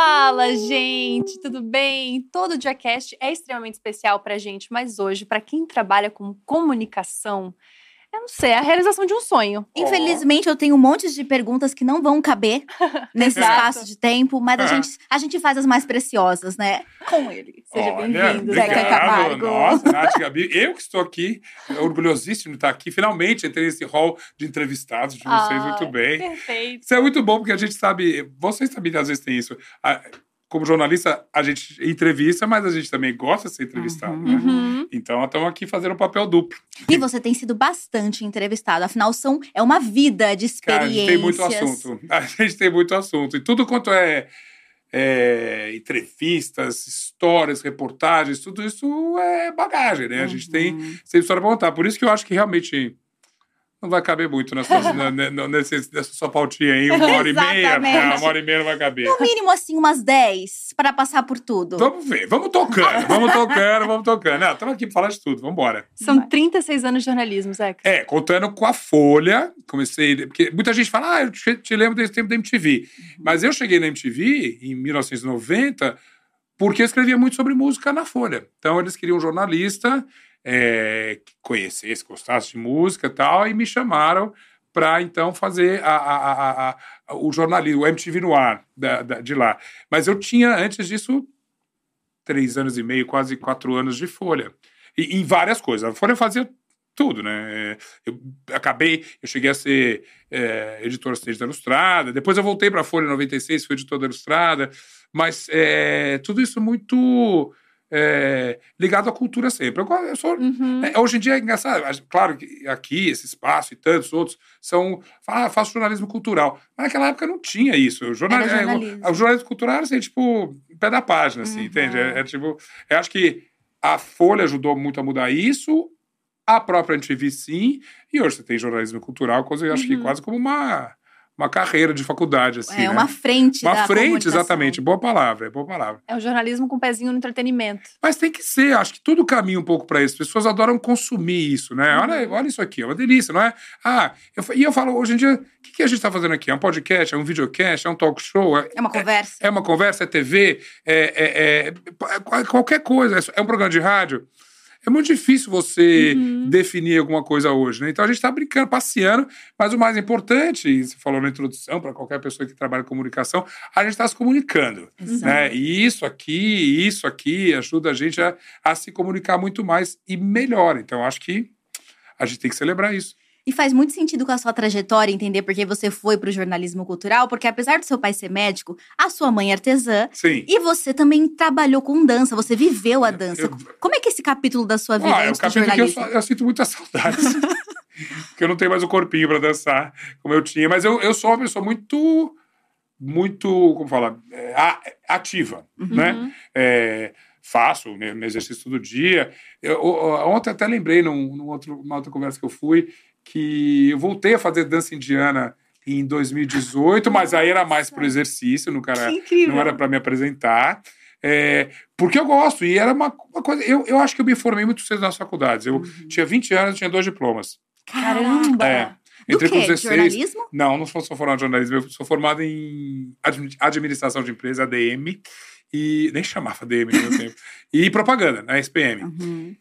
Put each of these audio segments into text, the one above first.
Fala, gente, tudo bem? Todo DiaCast é extremamente especial pra gente, mas hoje, para quem trabalha com comunicação, eu não sei, é a realização de um sonho. Infelizmente, eu tenho um monte de perguntas que não vão caber nesse espaço de tempo, mas a gente, a gente faz as mais preciosas, né? Com ele. Seja bem-vindo, Zeca Camargo. nossa, Nath Gabi. Eu que estou aqui, orgulhosíssimo de estar aqui. Finalmente entrei nesse hall de entrevistados de vocês, Ah, muito bem. Perfeito. Isso é muito bom, porque a gente sabe, vocês também às vezes têm isso. A- Como jornalista, a gente entrevista, mas a gente também gosta de ser entrevistado, Uhum. né? Uhum. Então, estamos aqui fazendo um papel duplo. E você tem sido bastante entrevistado, afinal, são, é uma vida de Cara, a experiências. gente tem muito assunto. A gente tem muito assunto. E tudo quanto é, é, entrevistas, histórias, reportagens, tudo isso é bagagem, né? A gente tem Uhum. sempre história pra contar. Por isso que eu acho que realmente não vai caber muito nessa, na- na- nesse- nessa sua pautinha aí, uma hora e meia. Uma hora e meia não vai caber. No mínimo, assim, umas 10 para passar por tudo. Vamos ver, vamos tocando, vamos tocando, vamos tocando. Estamos aqui para falar de tudo, vamos embora. São Vai. 36 anos de jornalismo, Zeca. É, contando com a Folha, comecei. Porque muita gente fala, ah, eu te, te lembro desse tempo da MTV. Mas eu cheguei na MTV em 1990 porque eu escrevia muito sobre música na Folha. Então eles queriam um jornalista é, conhecesse, gostasse de música e tal, e me chamaram para então fazer a- a- a- o jornalismo, o MTV no ar da- da- de lá. Mas eu tinha, antes disso, três anos e meio, quase quatro anos de Folha. E em várias coisas. A Folha fazia tudo, né? Eu acabei, eu cheguei a ser é, editor assistente da Ilustrada, depois eu voltei para a Folha em 96, fui editor da Ilustrada, mas é, tudo isso muito é, ligado à cultura sempre. Eu, eu sou, Uhum. é, hoje em dia é engraçado, claro que aqui, esse espaço e tantos outros são. Ah, faço jornalismo cultural. Mas naquela época não tinha isso. O, jornal, é, jornalismo. o, o jornalismo cultural era assim, tipo, pé da página, assim, Uhum. entende? É, é tipo. Eu acho que a Folha ajudou muito a mudar isso, a própria MTV sim, e hoje você tem jornalismo cultural, coisa eu acho que Uhum. quase como uma, uma carreira de faculdade, assim. é né? uma frente Uma frente, exatamente. Boa palavra, é boa palavra. É o jornalismo com pezinho no entretenimento. Mas tem que ser, acho que tudo caminha um pouco para isso. As pessoas adoram consumir isso, né? Uhum. Olha, olha isso aqui, é uma delícia, não é? Ah, eu, e eu falo, hoje em dia, o que, que a gente está fazendo aqui? É um podcast, é um videocast, é um talk show? É, É uma conversa. é uma conversa, é TV, é, é- é- é qualquer coisa, é um programa de rádio. É muito difícil você Uhum. definir alguma coisa hoje, né? Então a gente está brincando, passeando, mas o mais importante, e você falou na introdução, para qualquer pessoa que trabalha com comunicação, a gente está se comunicando Exato. né? E isso aqui, isso aqui ajuda a gente a, a se comunicar muito mais e melhor. Então, acho que a gente tem que celebrar isso. E faz muito sentido com a sua trajetória entender por que você foi pro jornalismo cultural, porque apesar do seu pai ser médico, a sua mãe é artesã Sim. e você também trabalhou com dança, você viveu a dança. Eu- Como é que é esse capítulo da sua vida Ah, é um capítulo que eu, eu sinto muitas saudades. Porque eu não tenho mais o corpinho para dançar como eu tinha. Mas eu, eu sou uma pessoa muito, muito, como fala, é, ativa, né? Uhum. É, faço meu, meu exercício todo dia. Eu, o- ontem até lembrei, num, num outro, numa outra conversa que eu fui, que eu voltei a fazer dança indiana em 2018, mas aí era mais pro exercício, nunca era, não era para me apresentar. É, porque eu gosto, e era uma, uma coisa. Eu, eu acho que eu me formei muito cedo nas faculdades. Eu tinha 20 anos, tinha dois diplomas. Caramba! É. Do Entrei com quê? 16. Jornalismo? Não, não sou, sou formado em jornalismo, eu sou formado em admi- administração de empresa, ADM, e nem chamava ADM no meu tempo, e propaganda, na SPM. Uhum.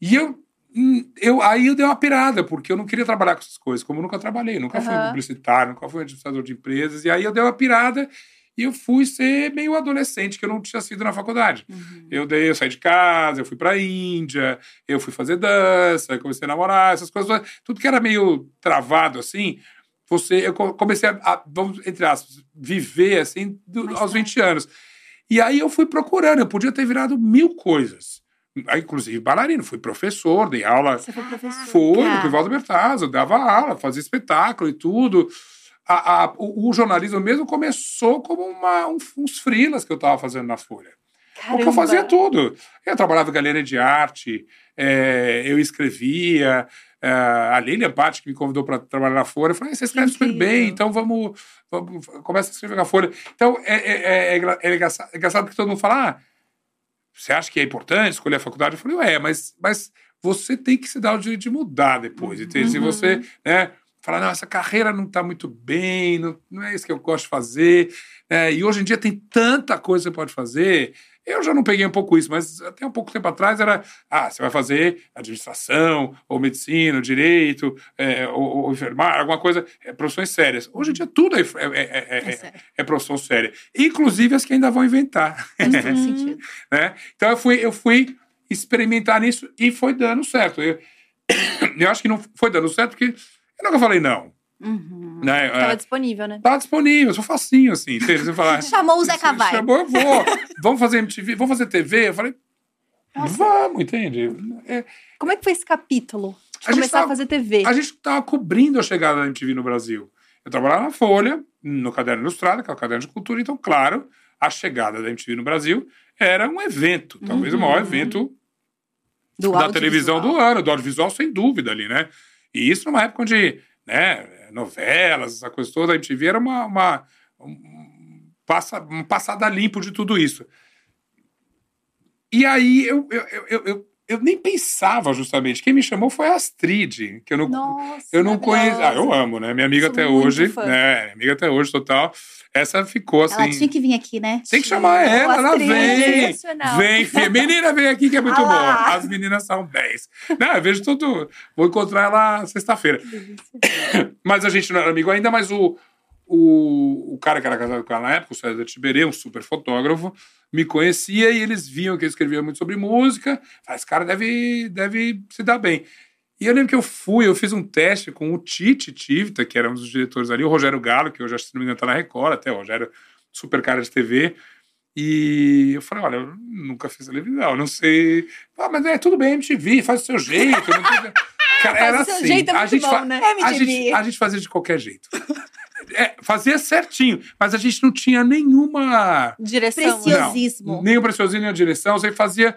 E eu, eu, aí eu dei uma pirada, porque eu não queria trabalhar com essas coisas, como eu nunca trabalhei, nunca fui Aham. publicitário, nunca fui administrador de empresas, e aí eu dei uma pirada e eu fui ser meio adolescente, que eu não tinha sido na faculdade. Uhum. Eu dei, eu saí de casa, eu fui pra Índia, eu fui fazer dança, comecei a namorar, essas coisas, tudo que era meio travado assim, você, eu co- comecei a, a, vamos, entre aspas, viver assim do- aos tarde. 20 anos. E aí eu fui procurando, eu podia ter virado mil coisas. Aí, inclusive bailarino, fui professor, dei aula Você foi professor. foi, Cara. no Pivaldo Bertazzo, eu dava aula, fazia espetáculo e tudo. A- a- o, o jornalismo mesmo começou como uma, um- uns frilas que eu estava fazendo na Folha. Porque eu fazia tudo. Eu trabalhava em galeria de arte, é, eu escrevia. é, a Lilian Patti, que me convidou para trabalhar na Folha, eu falei: "Ah, você escreve super bem, então vamos, vamos. Começa a escrever na Folha. Então, é, é, é, é é engraçado, é engraçado porque todo mundo fala: ah, você acha que é importante escolher a faculdade? Eu falei: é, mas, mas você tem que se dar o direito de mudar depois. entende? Se Uhum. você né, falar, não, essa carreira não está muito bem, não, não é isso que eu gosto de fazer. É, e hoje em dia tem tanta coisa que você pode fazer. Eu já não peguei um pouco isso, mas até um pouco tempo atrás era, ah, você vai fazer administração, ou medicina, ou direito, é, ou, ou enfermar, alguma coisa, é, profissões sérias. Hoje em dia tudo é, é, é profissão séria, inclusive as que ainda vão inventar. Uhum. né? Então eu fui, eu fui experimentar nisso e foi dando certo. Eu, eu acho que não foi dando certo porque eu nunca falei não. Uhum. Né? Tava É, disponível, né? Tá disponível, eu sou facinho, assim. entende? Você fala, Chamou o Zé você Cavalho. Chamou, eu vou. Vamos fazer MTV, vamos fazer TV? Eu falei, vamos, entende? É, Como é que foi esse capítulo? De A gente começar a tava- fazer TV. a gente estava cobrindo a chegada da MTV no Brasil. Eu trabalhava na Folha, no Caderno Ilustrado, que é o caderno de cultura, então, claro, a chegada da MTV no Brasil era um evento, talvez o maior evento Do da televisão do ano, do audiovisual, sem dúvida ali, né? E isso numa época onde, né, novelas, essa coisa toda, a MTV era uma, uma um, passa, um passada limpo de tudo isso. E aí eu, eu, eu, eu, eu, nem pensava justamente. Quem me chamou foi a Astrid, que eu não, Nossa, eu não conheço. Ah, eu amo, né? Minha amiga Sou até hoje. fã. Né? Minha amiga até hoje, total. Essa ficou assim. Ela tinha que vir aqui, né? Tem que chamar ela, ela Astrid, vem. Vem, filha. Menina, vem aqui que é muito Ah bom. lá. As meninas são 10. Não, eu vejo tudo. Vou encontrar ela sexta-feira. Mas a gente não era amigo ainda, mas o, o, o cara que era casado com ela na época, o César Tiberê, um super fotógrafo, me conhecia e eles viam que eu escrevia muito sobre música. Ah, esse cara deve, deve se dar bem. E eu lembro que eu fui, eu fiz um teste com o Tite Tivita, que era um dos diretores ali, o Rogério Galo, que hoje, se não me engano, tá na Record até, o Rogério, super cara de TV. E eu falei, olha, eu nunca fiz televisão, não sei. Ah, mas é tudo bem, MTV, faz o seu jeito. Cara, era assim. jeito é a muito gente bom, fa- né? É a gente, a gente fazia de qualquer jeito. É, fazia certinho, mas a gente não tinha nenhuma. Direção. Preciosismo. Não, nem o preciosismo, nem a direção. Você fazia.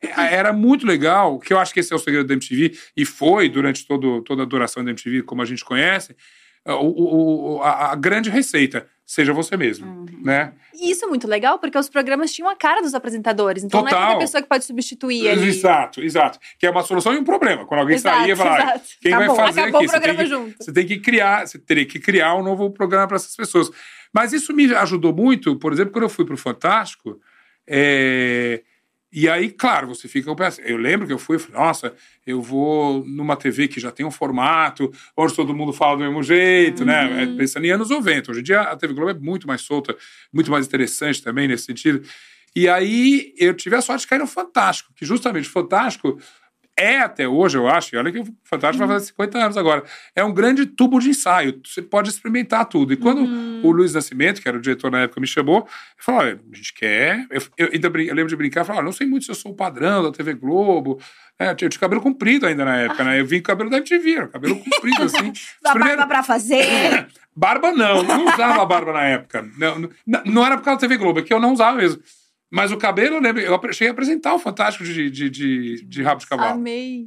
é, Era muito legal, que eu acho que esse é o segredo da MTV, e foi durante todo, toda a duração da MTV, como a gente conhece, o, o- o- a, a grande receita. Seja você mesmo. Uhum. Né? E isso é muito legal, porque os programas tinham a cara dos apresentadores. Então não é Total. qualquer pessoa que pode substituir ali. Exato, exato. Que é uma solução e um problema. Quando alguém Exato, sair e falar, exato. quem Acabou, vai fazer acabou aqui? o Você tem programa que- junto. Você tem que criar, você teria que criar um novo programa para essas pessoas. Mas isso me ajudou muito, por exemplo, quando eu fui para o Fantástico. é, E aí, claro, você fica assim. Eu lembro que eu fui e falei, nossa, eu vou numa TV que já tem um formato, onde todo mundo fala do mesmo jeito, né? Uhum. É, Pensando em anos 90. Hoje em dia a TV Globo é muito mais solta, muito mais interessante também nesse sentido. E aí eu tive a sorte de cair no Fantástico, que justamente o Fantástico é até hoje, eu acho, e olha que o Fantástico vai fazer 50 anos agora, é um grande tubo de ensaio. Você pode experimentar tudo. E quando o Luiz Nascimento, que era o diretor na época, me chamou, ele falou: olha, a gente quer. Eu, eu, eu lembro de brincar, falou: olha, não sei muito se eu sou o padrão da TV Globo. É, eu tinha cabelo comprido ainda na época, né? Eu vim com cabelo da MTV, cabelo comprido, assim. Os Dá primeiros- barba pra fazer. Barba não, não usava barba na época. Não, não, não era por causa da TV Globo, é que eu não usava mesmo. Mas o cabelo, eu lembro, eu cheguei a apresentar o Fantástico de, de, de, de rabo de cavalo. Amei.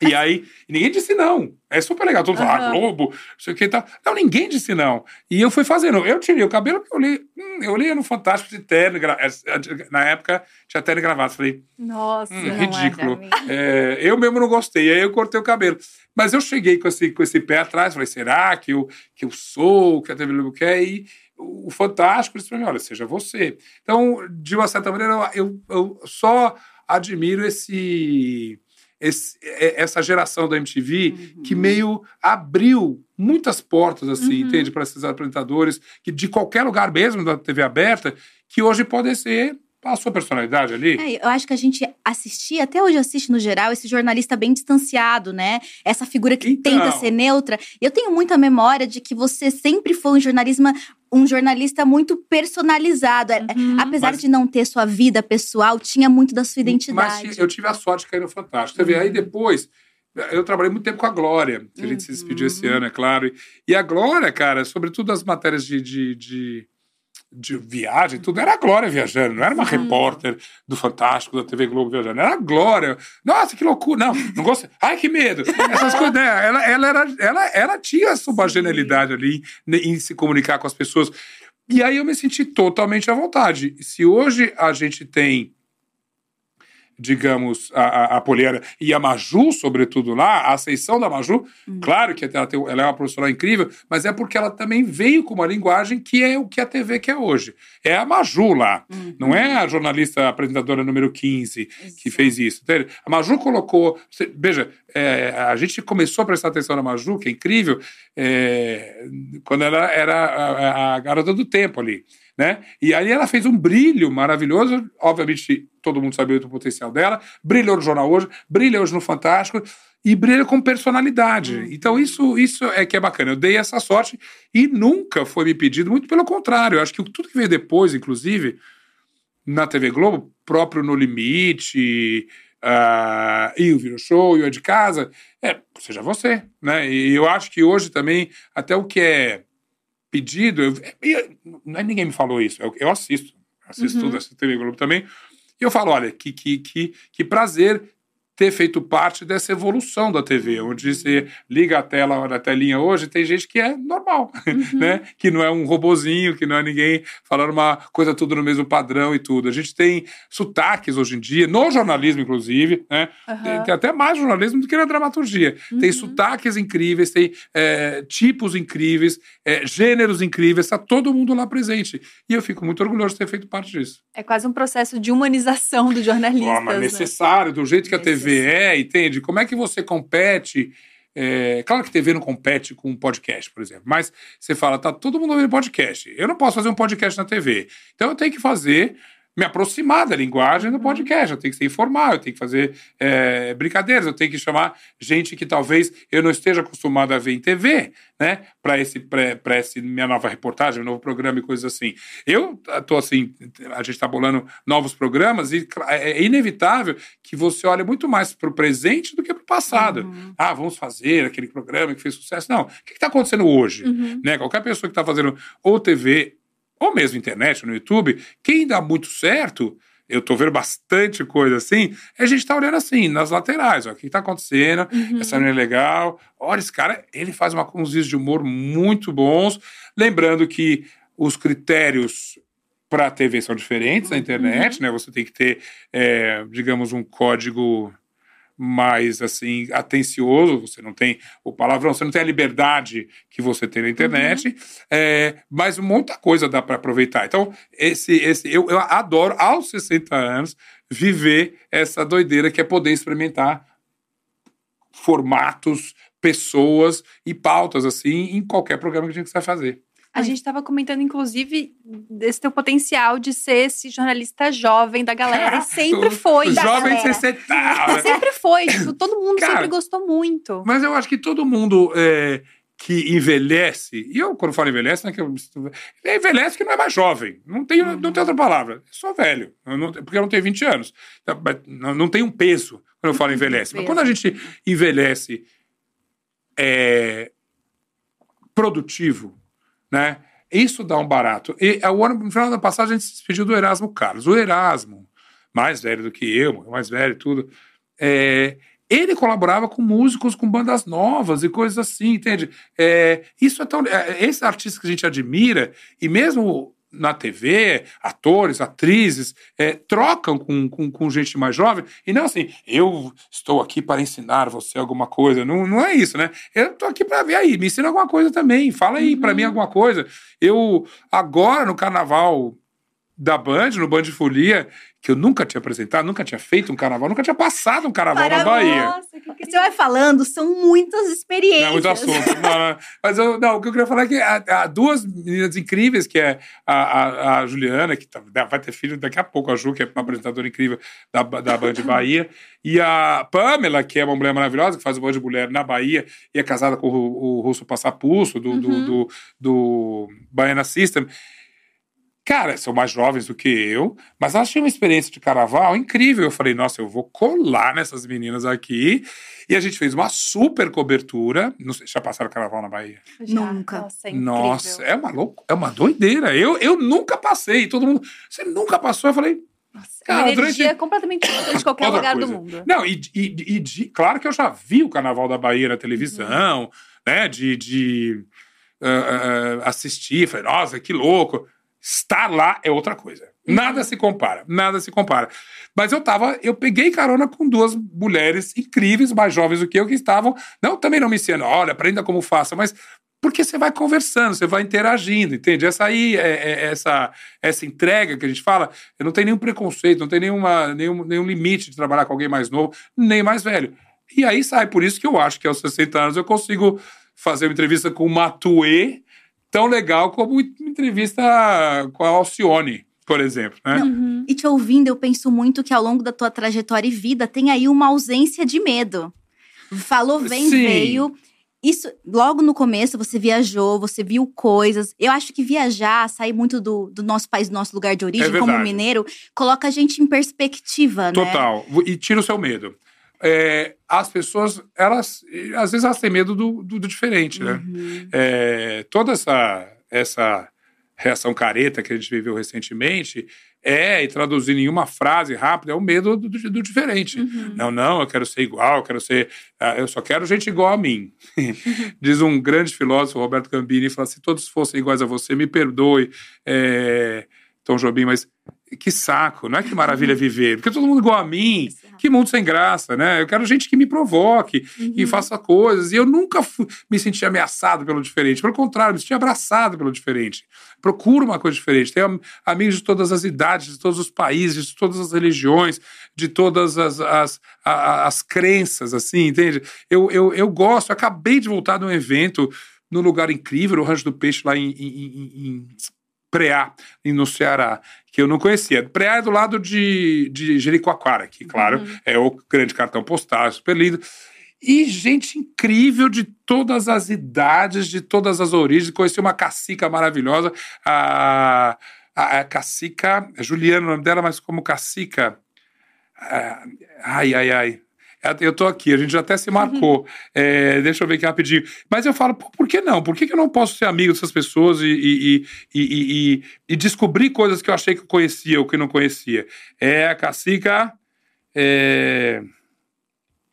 E aí, ninguém disse não. É super legal. Todo mundo fala, ah. Globo, não sei o que e tal. Não, ninguém disse não. E eu fui fazendo. Eu tirei o cabelo, eu olhei, hum, eu olhei no Fantástico de terno. gra- eh, Na época, tinha terno e gravata. Falei, Nossa. Hum, é ridículo. É, eu mesmo não gostei, aí eu cortei o cabelo. Mas eu cheguei com esse, com esse pé atrás, falei, será que eu, que eu sou que a TV Globo quer? E o Fantástico disse para mim, olha, seja você. Então, de uma certa maneira, eu, eu só admiro esse, esse- é- essa geração da MTV que meio abriu muitas portas, assim, Uhum. entende? Para esses apresentadores, que de qualquer lugar mesmo da TV aberta, que hoje podem ser a sua personalidade ali. É, eu acho que a gente assistia, até hoje assiste no geral, esse jornalista bem distanciado, né? Essa figura que Então. tenta ser neutra. Eu tenho muita memória de que você sempre foi um jornalismo, um jornalista muito personalizado. É- Uhum. Apesar Mas- de não ter sua vida pessoal, tinha muito da sua identidade. Mas eu tive a sorte de cair no Fantástico. Você vê, Uhum. aí depois, eu trabalhei muito tempo com a Glória, que a gente se despediu esse Uhum. ano, é claro. E- E a Glória, cara, sobretudo as matérias de, de, de, de viagem, tudo, era a Glória viajando, não era uma repórter do Fantástico, da TV Globo viajando, era a Glória. Nossa, que loucura! Não, não gosto. Ai, que medo! Essas coisas, né? Ela, ela, era, ela, ela tinha a sua genialidade ali em, em se comunicar com as pessoas. E aí eu me senti totalmente à vontade. Se hoje a gente tem digamos, a, a, Poliana e a Maju, sobretudo lá, a ascensão da Maju, Uhum. claro que ela, tem, ela é uma profissional incrível, mas é porque ela também veio com uma linguagem que é o que a TV quer hoje. É a Maju lá, Uhum. não é a jornalista apresentadora número 15 que fez isso. entende? A Maju colocou. veja, é, a gente começou a prestar atenção na Maju, que é incrível, é, quando ela era a, a garota do tempo ali. Né? E aí ela fez um brilho maravilhoso. Obviamente, todo mundo sabia do potencial dela. Brilhou no Jornal Hoje, brilha hoje no Fantástico e brilha com personalidade. Então, isso, isso é que é bacana. Eu dei essa sorte e nunca foi me pedido, muito pelo contrário. Eu acho que tudo que veio depois, inclusive, na TV Globo, próprio No Limite, ah, e o Viro Show, e o É de Casa, é, seja você, né? E eu acho que hoje também, até o que é pedido, eu, não é ninguém me falou isso, eu, eu assisto, assisto Uhum. tudo, assisto TV Globo também, e eu falo, olha, que, que, que, que prazer ter feito parte dessa evolução da TV, onde você liga a tela, a telinha hoje, tem gente que é normal, né? Que não é um robozinho, que não é ninguém falando uma coisa tudo no mesmo padrão e tudo. A gente tem sotaques hoje em dia, no jornalismo, inclusive, né? Tem, tem até mais jornalismo do que na dramaturgia. Tem sotaques incríveis, tem é, tipos incríveis, é, gêneros incríveis, está todo mundo lá presente. E eu fico muito orgulhoso de ter feito parte disso. É quase um processo de humanização do jornalista. Ah, mas necessário, do jeito que a TV É, entende? Como é que você compete? é, claro que TV não compete com um podcast, por exemplo, mas você fala, tá todo mundo ouvindo podcast. Eu não posso fazer um podcast na TV. Então eu tenho que fazer, me aproximar da linguagem do podcast. Eu tenho que ser informal, eu tenho que fazer é, brincadeiras, eu tenho que chamar gente que talvez eu não esteja acostumado a ver em TV, né? Para esse, pra esse minha nova reportagem, meu novo programa e coisas assim. Eu tô assim, a gente está bolando novos programas e cla- é inevitável que você olhe muito mais para o presente do que para o passado. Uhum. Ah, vamos fazer aquele programa que fez sucesso. Não. O que está acontecendo hoje? Uhum. Né? Qualquer pessoa que está fazendo ou TV ou mesmo internet, no YouTube, quem dá muito certo, eu tô vendo bastante coisa assim, a gente tá olhando assim, nas laterais, ó, o que tá acontecendo, Uhum. essa menina é legal, olha, esse cara, ele faz uma, uns vídeos de humor muito bons, lembrando que os critérios para a TV são diferentes na internet, né, você tem que ter, é, digamos, um código mais assim atencioso, você não tem o palavrão, você não tem a liberdade que você tem na internet, é, mas muita coisa dá para aproveitar. Então, esse, esse eu, eu adoro aos 60 anos viver essa doideira que é poder experimentar formatos, pessoas e pautas assim em qualquer programa que a gente quiser fazer. A gente estava comentando, inclusive, desse teu potencial de ser esse jornalista jovem da galera. E sempre O- foi. o da jovem galera. 60. Sempre foi. Tipo, todo mundo Cara, sempre gostou muito. Mas eu acho que todo mundo é, que envelhece, e eu, quando falo envelhece, não é que eu, envelhece que não é mais jovem. Não tem, não tem outra palavra. Eu sou velho, eu não- porque eu não tenho 20 anos. Mas Não, não tem um peso quando eu falo envelhece. Mas quando a gente envelhece é, produtivo, né? Isso dá um barato. E é, o ano, no final da passagem, a gente se despediu do Erasmo Carlos. O Erasmo, mais velho do que eu, mais velho e tudo, é, ele colaborava com músicos, com bandas novas e coisas assim, entende? É, isso é tão. É, esses artistas que a gente admira, e mesmo na TV, atores, atrizes, é, trocam com, com, com gente mais jovem, e não assim, eu estou aqui para ensinar você alguma coisa. Não, não é isso, né? Eu estou aqui para ver aí, me ensina alguma coisa também, fala aí para mim alguma coisa. Eu, agora no carnaval da Band, no Band de Folia, que eu nunca tinha apresentado, nunca tinha feito um carnaval, nunca tinha passado um carnaval na Bahia. Nossa, que você vai falando, são muitas experiências. Não, muito assunto. Não. Mas eu, não, o que eu queria falar é que há, há duas meninas incríveis, que é a, a, a Juliana, que tá- vai ter filho daqui a pouco, a Ju, que é uma apresentadora incrível da, da Band Bahia, e a Pamela, que é uma mulher maravilhosa, que faz o Band de Mulher na Bahia, e é casada com o, o Russo Passapulso, do, do, Uhum. do, do Baiana System. Cara, são mais jovens do que eu, mas elas tinham uma experiência de carnaval incrível. Eu falei, nossa, eu vou colar nessas meninas aqui. E a gente fez uma super cobertura. Não sei, já passaram carnaval na Bahia? Já. Nunca. Nossa, é. Nossa, é uma louco, é uma doideira. Eu, eu nunca passei. Todo mundo, você nunca passou? Eu falei, Nossa, Cara, é uma energia durante- completamente diferente de qualquer Outra lugar coisa. do mundo. Não, e, e, e de- claro que eu já vi o Carnaval da Bahia na televisão, né? De, de ah, ah, assistir, falei, nossa, que louco. Estar lá é outra coisa. Nada se compara, nada se compara. Mas eu tava, eu peguei carona com duas mulheres incríveis, mais jovens do que eu, que estavam, não, também não me ensinando, olha, aprenda como faça, mas porque você vai conversando, você vai interagindo, entende? Essa aí, é, é, essa, essa entrega que a gente fala, eu não tenho nenhum preconceito, não tem nenhuma, nenhum, nenhum limite de trabalhar com alguém mais novo, nem mais velho. E aí sai, por isso que eu acho que aos 60 anos eu consigo fazer uma entrevista com o Matue tão legal como uma entrevista com a Alcione, por exemplo, né? Uhum. E te ouvindo, eu penso muito que ao longo da tua trajetória e vida tem aí uma ausência de medo. Falou, vem, Sim. veio. Isso, logo no começo, você viajou, você viu coisas. Eu acho que viajar, sair muito do, do nosso país, do nosso lugar de origem, como verdade. mineiro, coloca a gente em perspectiva, né? Total. E tira o seu medo. É, as pessoas, elas, às vezes elas têm medo do, do, do diferente, né? Uhum. É, toda essa, essa reação careta que a gente viveu recentemente é, e traduzindo em uma frase rápida, é o medo do, do, do diferente. Uhum. Não, não, eu quero ser igual, eu quero ser. ah, Eu só quero gente igual a mim. Diz um grande filósofo, Roberto Gambini, fala: se todos fossem iguais a você, me perdoe, é, Tom Jobim, mas que saco, não é que maravilha viver, porque todo mundo igual a mim, que mundo sem graça, né? Eu quero gente que me provoque, que Uhum. faça coisas. E eu nunca fu- me senti ameaçado pelo diferente. Pelo contrário, me senti abraçado pelo diferente. Procuro uma coisa diferente. Tenho am- amigos de todas as idades, de todos os países, de todas as religiões, de todas as, as, a- a- as crenças, assim, entende? Eu, eu, eu gosto. Eu acabei de voltar de um evento num lugar incrível, o Rancho do Peixe, lá em, em, em- em Preá, no Ceará, que eu não conhecia. Preá é do lado de, de Jericoacoara, que, claro, é o grande cartão postal, super lindo. E gente incrível de todas as idades, de todas as origens. Conheci uma cacica maravilhosa, a, a, a cacica, é Juliana o nome dela, mas como cacica. ah, ai, ai, ai. Eu tô aqui, a gente até se marcou. É, deixa eu ver aqui rapidinho. Mas eu falo, por que não? Por que, que eu não posso ser amigo dessas pessoas e, e, e, e, e- e descobrir coisas que eu achei que eu conhecia ou que não conhecia? É a cacica. É...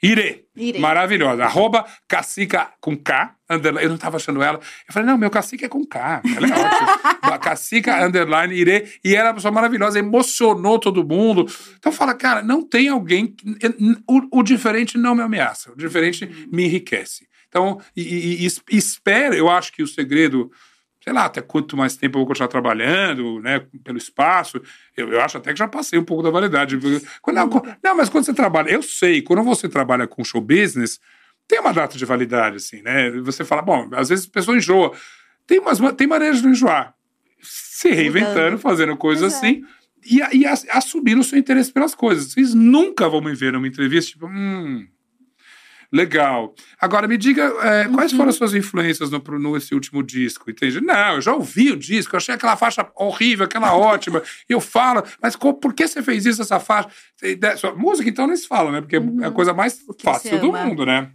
Irê. Maravilhosa. Arroba cacica com K. Underline. Eu não estava achando ela. Eu falei, não, meu cacica é com K. Ela é ótima. A cacica underline Irê. E ela é uma pessoa maravilhosa, emocionou todo mundo. Então fala, cara, não tem alguém. que- O, o diferente não me ameaça. O diferente me enriquece. Então, e, e, e es- espera, eu acho que o segredo sei lá, até quanto mais tempo eu vou continuar trabalhando, né, pelo espaço. Eu, eu acho até que já passei um pouco da validade. Quando, não, não, mas quando você trabalha, eu sei, quando você trabalha com show business, tem uma data de validade, assim, né? Você fala, bom, às vezes a pessoa enjoa. Tem, umas, tem maneiras de não enjoar. Se reinventando, fazendo coisas é. assim. E, e assumindo o seu interesse pelas coisas. Vocês nunca vão me ver numa entrevista, tipo, hum, Legal. Agora, me diga, é, quais Uhum. foram as suas influências no, no esse último disco? Entende? Não, eu já ouvi o disco, eu achei aquela faixa horrível, aquela ótima. Eu falo, mas por que você fez isso, essa faixa? Sua- Música, então, nem se fala, né? Porque é a coisa mais Uhum. Fácil do ama. mundo, né?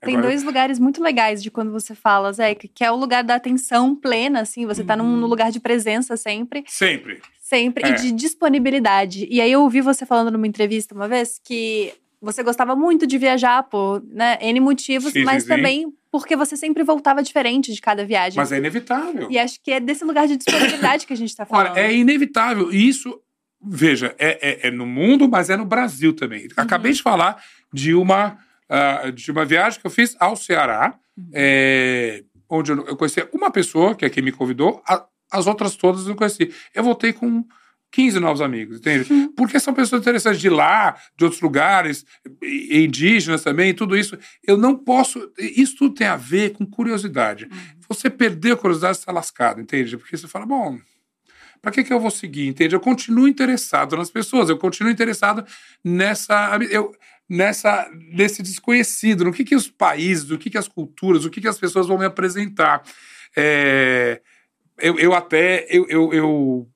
Tem Agora- dois lugares muito legais de quando você fala, Zé, que que é o lugar da atenção plena, assim, você tá num, num lugar de presença sempre, Sempre. sempre, É. e de disponibilidade. E aí eu ouvi você falando numa entrevista uma vez que você gostava muito de viajar por, né, N motivos, Sim, mas sim, sim. também porque você sempre voltava diferente de cada viagem. Mas é inevitável. E acho que é desse lugar de disponibilidade que a gente tá falando. Olha, é inevitável. E isso, veja, é, é- é no mundo, mas é no Brasil também. Acabei de falar de uma, ah, de uma viagem que eu fiz ao Ceará, é, onde eu, eu conheci uma pessoa, que é quem me convidou, a- as outras todas eu não conheci. Eu voltei com 15 novos amigos, entende? Porque são pessoas interessantes de lá, de outros lugares, indígenas também, tudo isso. Eu não posso. Isso tudo tem a ver com curiosidade. Você perder a curiosidade, está lascado, entende? Porque você fala, bom, para que, que eu vou seguir? Entende? Eu continuo interessado nas pessoas, eu continuo interessado nessa. Eu, nessa nesse desconhecido, no que, que os países, o que, que as culturas, o que, que as pessoas vão me apresentar. É, eu, eu até. Eu, eu, eu,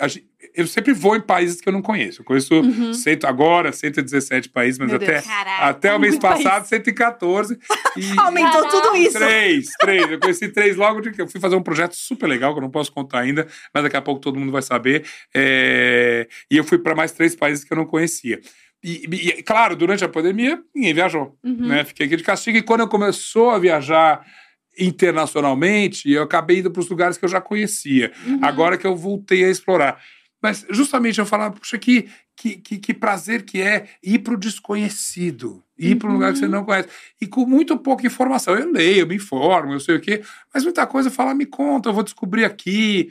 a eu sempre vou em países que eu não conheço. Eu conheço cento, agora 117 países, mas Meu até, Deus. Até o mês passado, país. 114. E, Aumentou Caraca. tudo isso. Três, três. Eu conheci três logo de que eu fui fazer um projeto super legal, que eu não posso contar ainda, mas daqui a pouco todo mundo vai saber. É, E eu fui para mais três países que eu não conhecia. E, e, e, claro, durante a pandemia, ninguém viajou. Uhum. Né? Fiquei aqui de castigo. E quando eu começou a viajar internacionalmente, eu acabei indo para os lugares que eu já conhecia. Uhum. Agora que eu voltei a explorar. Mas justamente eu falava, puxa, que, que, que, que prazer que é ir para o desconhecido, ir para um lugar que você Uhum. não conhece. E com muito pouca informação. Eu leio, eu me informo, eu sei o quê, mas muita coisa fala, me conta, eu vou descobrir aqui.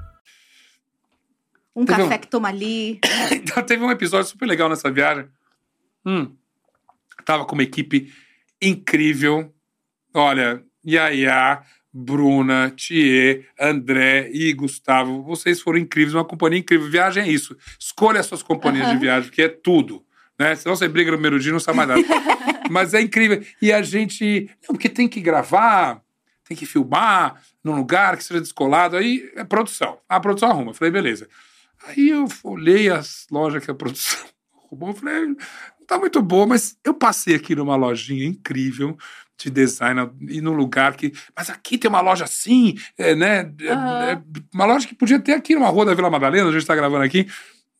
Um Teve um- café que toma ali. Então, teve um episódio super legal nessa viagem. Hum, tava com uma equipe incrível. Olha, Yaya, Bruna, Thier, André e Gustavo. Vocês foram incríveis, uma companhia incrível. Viagem é isso. Escolha as suas companhias de viagem, porque é tudo. Né? Senão você briga no primeiro dia e não sabe mais nada. Mas é incrível. E a gente. Não, porque tem que gravar, tem que filmar num lugar que seja descolado. Aí é produção. A produção arruma. Eu falei, beleza. Aí eu olhei as lojas que a produção. Eu falei, não tá muito boa, mas eu passei aqui numa lojinha incrível de design e num lugar que. Mas aqui tem uma loja assim, é, né? é, Aham. é, uma loja que podia ter aqui numa rua da Vila Madalena, a gente tá gravando aqui.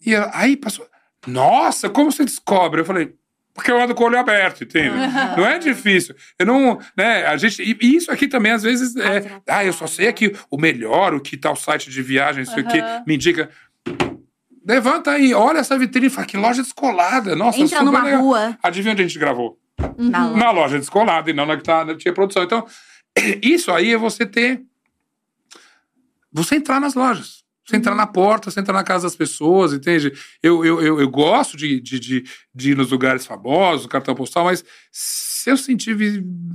E aí passou. Nossa, como você descobre? Eu falei, porque eu ando com o olho aberto, entende? Não é difícil. Eu não, né, a gente, e isso aqui também às vezes é, ah, eu só sei aqui o melhor, o que tal site de viagem, isso aqui Aham. me indica. Levanta aí, olha essa vitrine, fala que loja descolada. Nossa, Entra numa legal. rua. Adivinha onde a gente gravou? Na loja. Na loja descolada e não na que tá, na tinha produção. Então, isso aí é você ter. Você entrar nas lojas. Você entrar na porta, você entrar na casa das pessoas, entende? Eu, eu, eu, eu gosto de, de, de, de ir nos lugares famosos, cartão postal, mas se eu sentir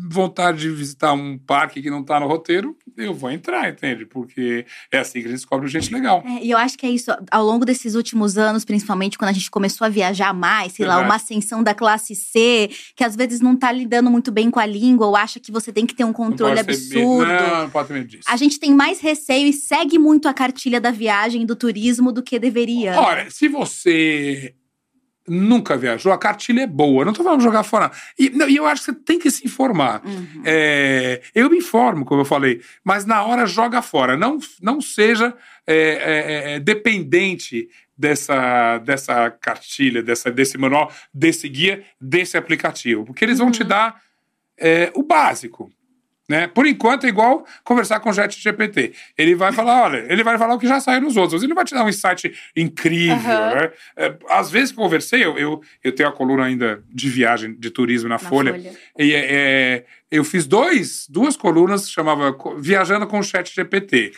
vontade de visitar um parque que não tá no roteiro, eu vou entrar, entende? Porque é assim que a gente descobre gente legal. É, e eu acho que é isso, ao longo desses últimos anos, principalmente quando a gente começou a viajar mais, sei lá, Verdade. uma ascensão da classe C, que às vezes não tá lidando muito bem com a língua, ou acha que você tem que ter um controle ser medo- absurdo. Não, não pode ter medo disso. A gente tem mais receio e segue muito a cartilha da viagem, do turismo, do que deveria. Olha, se você nunca viajou, a cartilha é boa. Não tô falando jogar fora. E, não, e eu acho que você tem que se informar. Uhum. É, eu me informo, como eu falei, mas na hora joga fora. Não, não seja é, é, é, dependente dessa, dessa cartilha, dessa, desse manual, desse guia, desse aplicativo. Porque eles vão te dar é, o básico. Né? Por enquanto é igual conversar com o Chat GPT. Ele vai falar, olha, ele vai falar o que já saiu nos outros. Ele vai te dar um insight incrível. Aham. Né? É, às vezes que eu conversei, eu, eu, eu tenho a coluna ainda de viagem, de turismo na, Na Folha. E, é, é, eu fiz dois, duas colunas que chamava Viajando com o Chat GPT.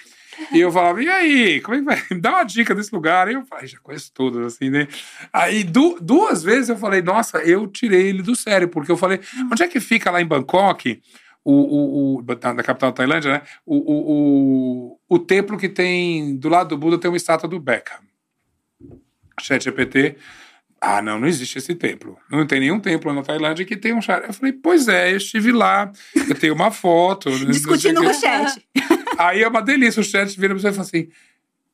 E eu falava, e aí, como é que vai? Me Dá uma dica desse lugar. Aí eu falei, já conheço todas, assim, né? Aí du- duas vezes eu falei, nossa, eu tirei ele do sério, porque eu falei, onde é que fica lá em Bangkok, o, o, o- na, capital da Tailândia, né? O, o, o, o templo que tem, do lado do Buda, tem uma estátua do Beckham. Chat GPT. Ah, não, não existe esse templo. Não tem nenhum templo na Tailândia que tenha um chat. Eu falei, pois é, eu estive lá, eu tenho uma foto. sei Discutindo com o chat. Aí é uma delícia, o chat vira pra você e fala assim: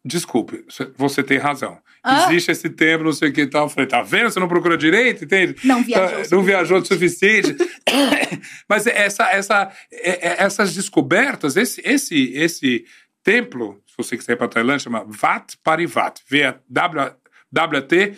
desculpe, você tem razão. Ah. Existe esse templo, não sei o que e tal. Eu falei, tá vendo? Você não procurou direito, entende? Não viajou Tá, Não viajou o suficiente. Mas essa, essa, é- é- essas descobertas, esse, esse, esse templo, se você quiser ir para Tailândia, chama Vat Parivat. V-A-W-T.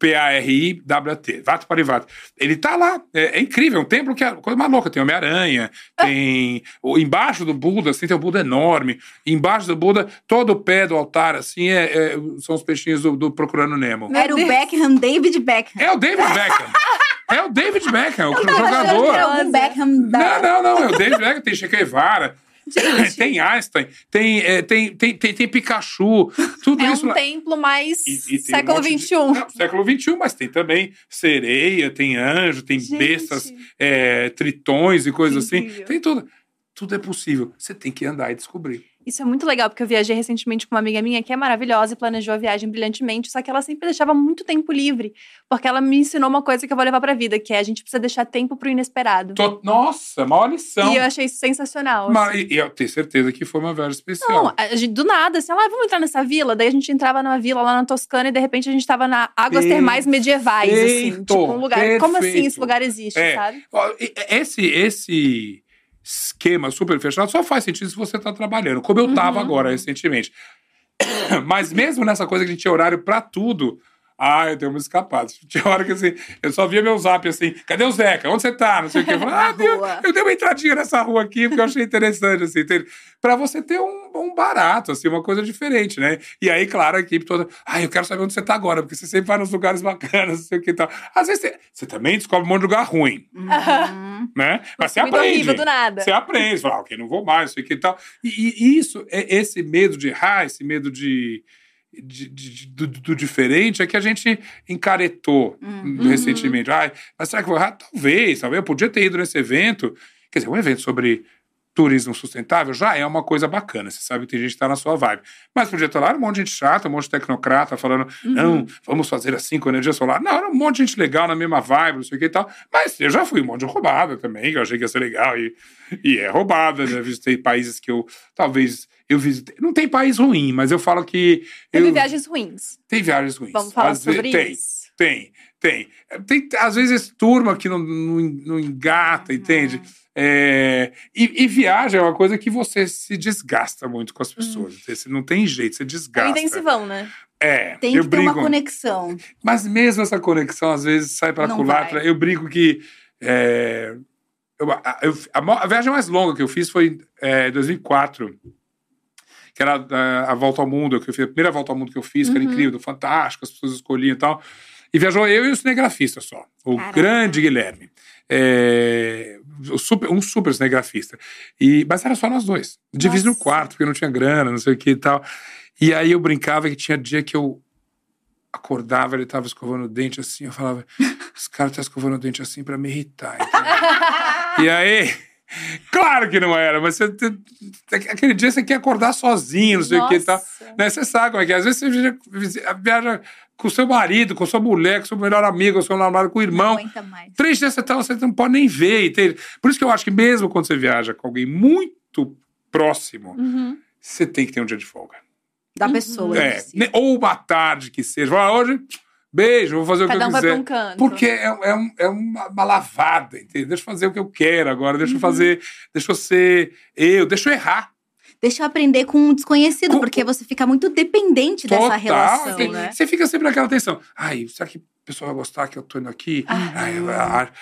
P-A-R-I-W-T, Vat Parivat. Ele tá lá, é, é incrível, é um templo que é coisa maluca. Tem Homem-Aranha, tem. o- embaixo do Buda, assim, tem um Buda enorme. Embaixo do Buda, todo o pé do altar, assim, é, é- são os peixinhos do, do Procurando Nemo. Era o. Beckham, David Beckham. É o David Beckham. É o David Beckham, o que jogador. Não, não, não. É o David Beckham, tem Che Guevara. Tem Einstein, tem, é, tem, tem, tem, tem Pikachu, tudo É isso um lá. templo mais E- e tem um século monte de- XXI. Não, século XXI, mas tem também sereia, tem anjo, tem Gente. bestas, é, tritões e coisas assim. Tem tudo. Tudo é possível. Você tem que andar e descobrir. Isso é muito legal, porque eu viajei recentemente com uma amiga minha que é maravilhosa e planejou a viagem brilhantemente, só que ela sempre deixava muito tempo livre, porque ela me ensinou uma coisa que eu vou levar pra vida, que é a gente precisa deixar tempo pro inesperado. Tô- Nossa, maior lição. E eu achei isso sensacional. Mas- assim. eu tenho certeza que foi uma viagem especial. Não, a gente, do nada, assim, lá, vamos entrar nessa vila? Daí a gente entrava numa vila lá na Toscana e de repente a gente tava na águas termais medievais, assim. Perfeito, Tipo, um lugar. Como assim perfeito. esse lugar existe, É. sabe? Esse, esse esquema super fechado só faz sentido se você está trabalhando, como eu estava Uhum. agora recentemente. Mas mesmo nessa coisa que a gente tinha horário para tudo, ah, eu dei uma escapada. Tinha hora que assim, eu só via meu zap assim, cadê o Zeca? Onde você tá? Não sei o quê. Eu falei, ah, deu- eu dei uma entradinha nessa rua aqui, porque eu achei interessante, assim, entende? Pra você ter um, um barato, assim, uma coisa diferente, né? E aí, claro, a equipe toda, ah, eu quero saber onde você tá agora, porque você sempre vai nos lugares bacanas, não sei o que e tal. Às vezes você, você também descobre um monte de lugar ruim, Uhum. né? Mas você Muito aprende. horrível do nada. Você aprende, você fala, ok, não vou mais, não sei o que e tal. E, e isso, é esse medo de errar, esse medo de. De- de- do, do diferente é que a gente encaretou Uhum. recentemente. Ai, mas será que eu vou errar? Talvez, talvez. Eu podia ter ido nesse evento. Quer dizer, um evento sobre turismo sustentável já é uma coisa bacana. Você sabe que tem gente que está na sua vibe. Mas podia estar lá um monte de gente chata, um monte de tecnocrata falando, não, vamos fazer assim com energia solar. Não, era um monte de gente legal na mesma vibe, não sei o que e tal. Mas eu já fui um monte de roubada também, que eu achei que ia ser legal. E, e é roubada. Já visitei países que eu talvez. Eu visitei. Não tem país ruim, mas eu falo que. Teve eu, viagens ruins. Tem viagens ruins. Vamos falar Às sobre tem. isso. Tem, tem. Tem, às vezes, turma que não, não, não engata, entende? É, e, e viagem é uma coisa que você se desgasta muito com as pessoas. Você não tem jeito, você É desgasta. intensivão, né? É, Tem eu que ter brinco. uma conexão. Mas mesmo essa conexão, às vezes, sai para Não culatra. vai. Eu brinco que. é, eu- a, eu- a mo- a viagem mais longa que eu fiz foi em 2004. Que era a, a volta ao mundo, que eu fiz, a primeira volta ao mundo que eu fiz, que era Uhum. incrível, fantástico, as pessoas escolhiam e tal. E viajou eu e o cinegrafista só. O Caraca. grande Guilherme. É, super- um super cinegrafista. E, mas era só nós dois. Diviso no quarto, porque não tinha grana, não sei o que e tal. E aí eu brincava que tinha dia que eu acordava, ele tava escovando o dente assim, eu falava, esse cara tá escovando o dente assim pra me irritar. e aí, claro que não era, mas você, aquele dia você quer acordar sozinho, não sei o que e tal. Nossa. Né? Você sabe como é que é. Às vezes você viaja, viaja com o seu marido, com sua mulher, com seu melhor amigo, com seu namorado, com o irmão. mais. Três dias você, tá, você não pode nem ver. entende? Por isso que eu acho que mesmo quando você viaja com alguém muito próximo, Uhum. você tem que ter um dia de folga. Da pessoa. É, si. né, ou uma tarde que seja. Fala, hoje, beijo, vou fazer o Cada que um eu quiser. um canto. Porque é, é, um- é uma, uma lavada, entendeu? Deixa eu fazer o que eu quero agora, deixa Uhum. eu fazer, deixa eu ser eu, deixa eu errar. Deixa eu aprender com um desconhecido, Com- porque você fica muito dependente dessa relação, Você- né? Você fica sempre naquela tensão. Ai, será que a pessoa vai gostar que eu tô indo aqui? Ah. Ai,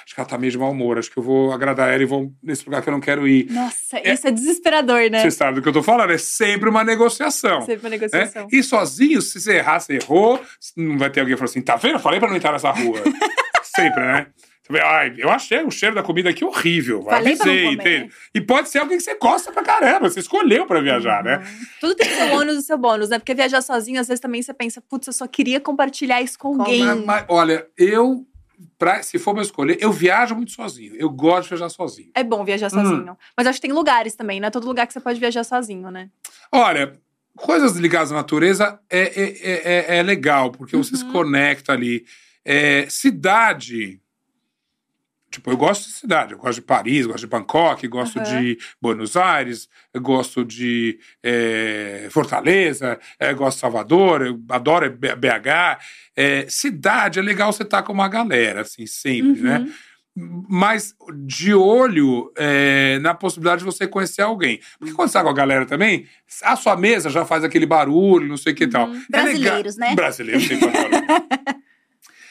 acho que ela tá meio de mau humor, acho que eu vou agradar ela e vou nesse lugar que eu não quero ir. Nossa, É- isso é desesperador, né? Você sabe do que eu tô falando? É sempre uma negociação. Sempre uma né? negociação. E sozinho, se você errar, você errou. Não vai ter alguém que fala assim: tá vendo? Eu falei pra não entrar nessa rua. sempre, né? Ai, eu achei o cheiro da comida aqui horrível. Falei pra não Avisei, comer. entende? E pode ser alguém que você gosta pra caramba. Você escolheu pra viajar, né? Tudo tem seu ônus e seu bônus, né? Porque viajar sozinho, às vezes também você pensa, putz, eu só queria compartilhar isso com alguém. Mas, mas, olha, eu, pra, se for pra escolher, eu viajo muito sozinho. Eu gosto de viajar sozinho. É bom viajar Hum. sozinho. Mas acho que tem lugares também, não é todo lugar que você pode viajar sozinho, né? Olha, coisas ligadas à natureza é, é, é, é legal, porque você se conecta ali. É, cidade. Tipo, eu gosto de cidade. Eu gosto de Paris, gosto de Bangkok, gosto Aham. de Buenos Aires, gosto de é, Fortaleza, é, gosto de Salvador, eu adoro BH. É, cidade é legal você estar com uma galera, assim, sempre, né? mas de olho na possibilidade de você conhecer alguém. Porque quando você tá com a galera também, a sua mesa já faz aquele barulho, não sei o que e tal. É Brasileiros, né? Brasileiros barulho.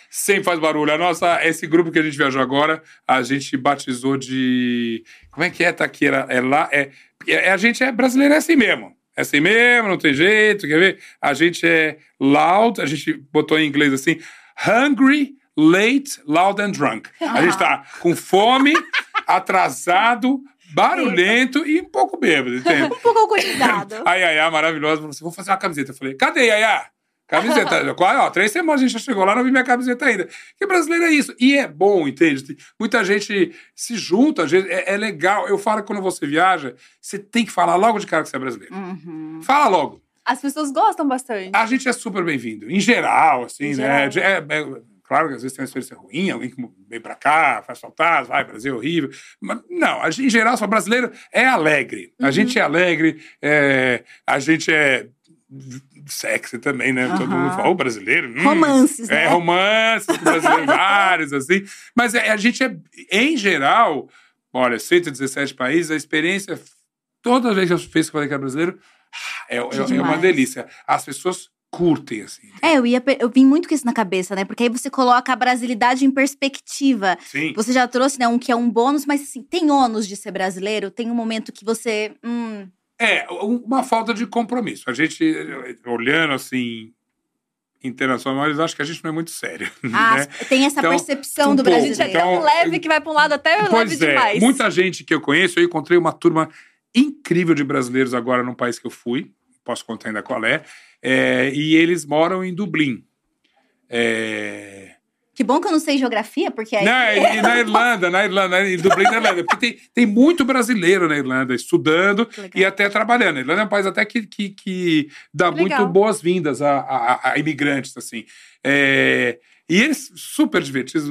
sempre faz barulho. A nossa, esse grupo que a gente viajou agora, a gente batizou de. Como é que é, Taqueira? É lá. É, é- a gente é brasileiro, é assim mesmo. É assim mesmo, não tem jeito, quer ver? A gente é loud, a gente botou em inglês assim, hungry, late, loud and drunk. A gente tá com fome, atrasado, barulhento e um pouco bêbado, entende? Um pouco alcoolizado. A Yaya, maravilhosa, falou assim: vou fazer uma camiseta. Eu falei, cadê Yaya? Camiseta. Quase, ó, três semanas a gente já chegou lá, não vi minha camiseta ainda. Porque brasileiro é isso. E é bom, entende? Muita gente se junta, vezes, é, é legal. Eu falo que quando você viaja, você tem que falar logo de cara que você é brasileiro. Uhum. Fala logo. As pessoas gostam bastante. A gente é super bem-vindo. Em geral, assim, Em né? geral. É, é- claro que às vezes tem uma experiência ruim, alguém que vem pra cá, faz faltar, vai, Brasil é horrível. Mas não, a gente, em geral, só brasileiro é alegre. A gente é alegre, é, a gente é sexy também, né? Todo Aham. mundo fala, ô, brasileiro. hum, Romances, né? É, romances, vários, assim. Mas é, a gente é, em geral, olha, 117 países, a experiência, toda vez que eu fiz que eu falei que era brasileiro, é, é- é uma delícia. As pessoas curtem, assim. É, eu, ia, eu vim muito com isso na cabeça, né? Porque aí você coloca a brasilidade em perspectiva. Sim. Você já trouxe, né, um que é um bônus, mas assim, tem ônus de ser brasileiro? Tem um momento que você. Hum, É, um- uma falta de compromisso. A gente, olhando assim, internacional, acho que a gente não é muito sério. ah, né? tem essa Então, percepção um do pouco. A gente é tão Então, leve que vai pra um lado até leve Pois é, demais. muita gente que eu conheço, eu encontrei uma turma incrível de brasileiros agora no país que eu fui, posso contar ainda qual é, é, e eles moram em Dublin. É, Que bom que eu não sei geografia, porque aí. Na, e na Irlanda, na Irlanda, em Dublin, na Irlanda. Porque tem, tem muito brasileiro na Irlanda estudando e até trabalhando. A Irlanda é um país até que, que, que dá Que muito boas-vindas a, a- a imigrantes, assim. É, e eles super divertidos,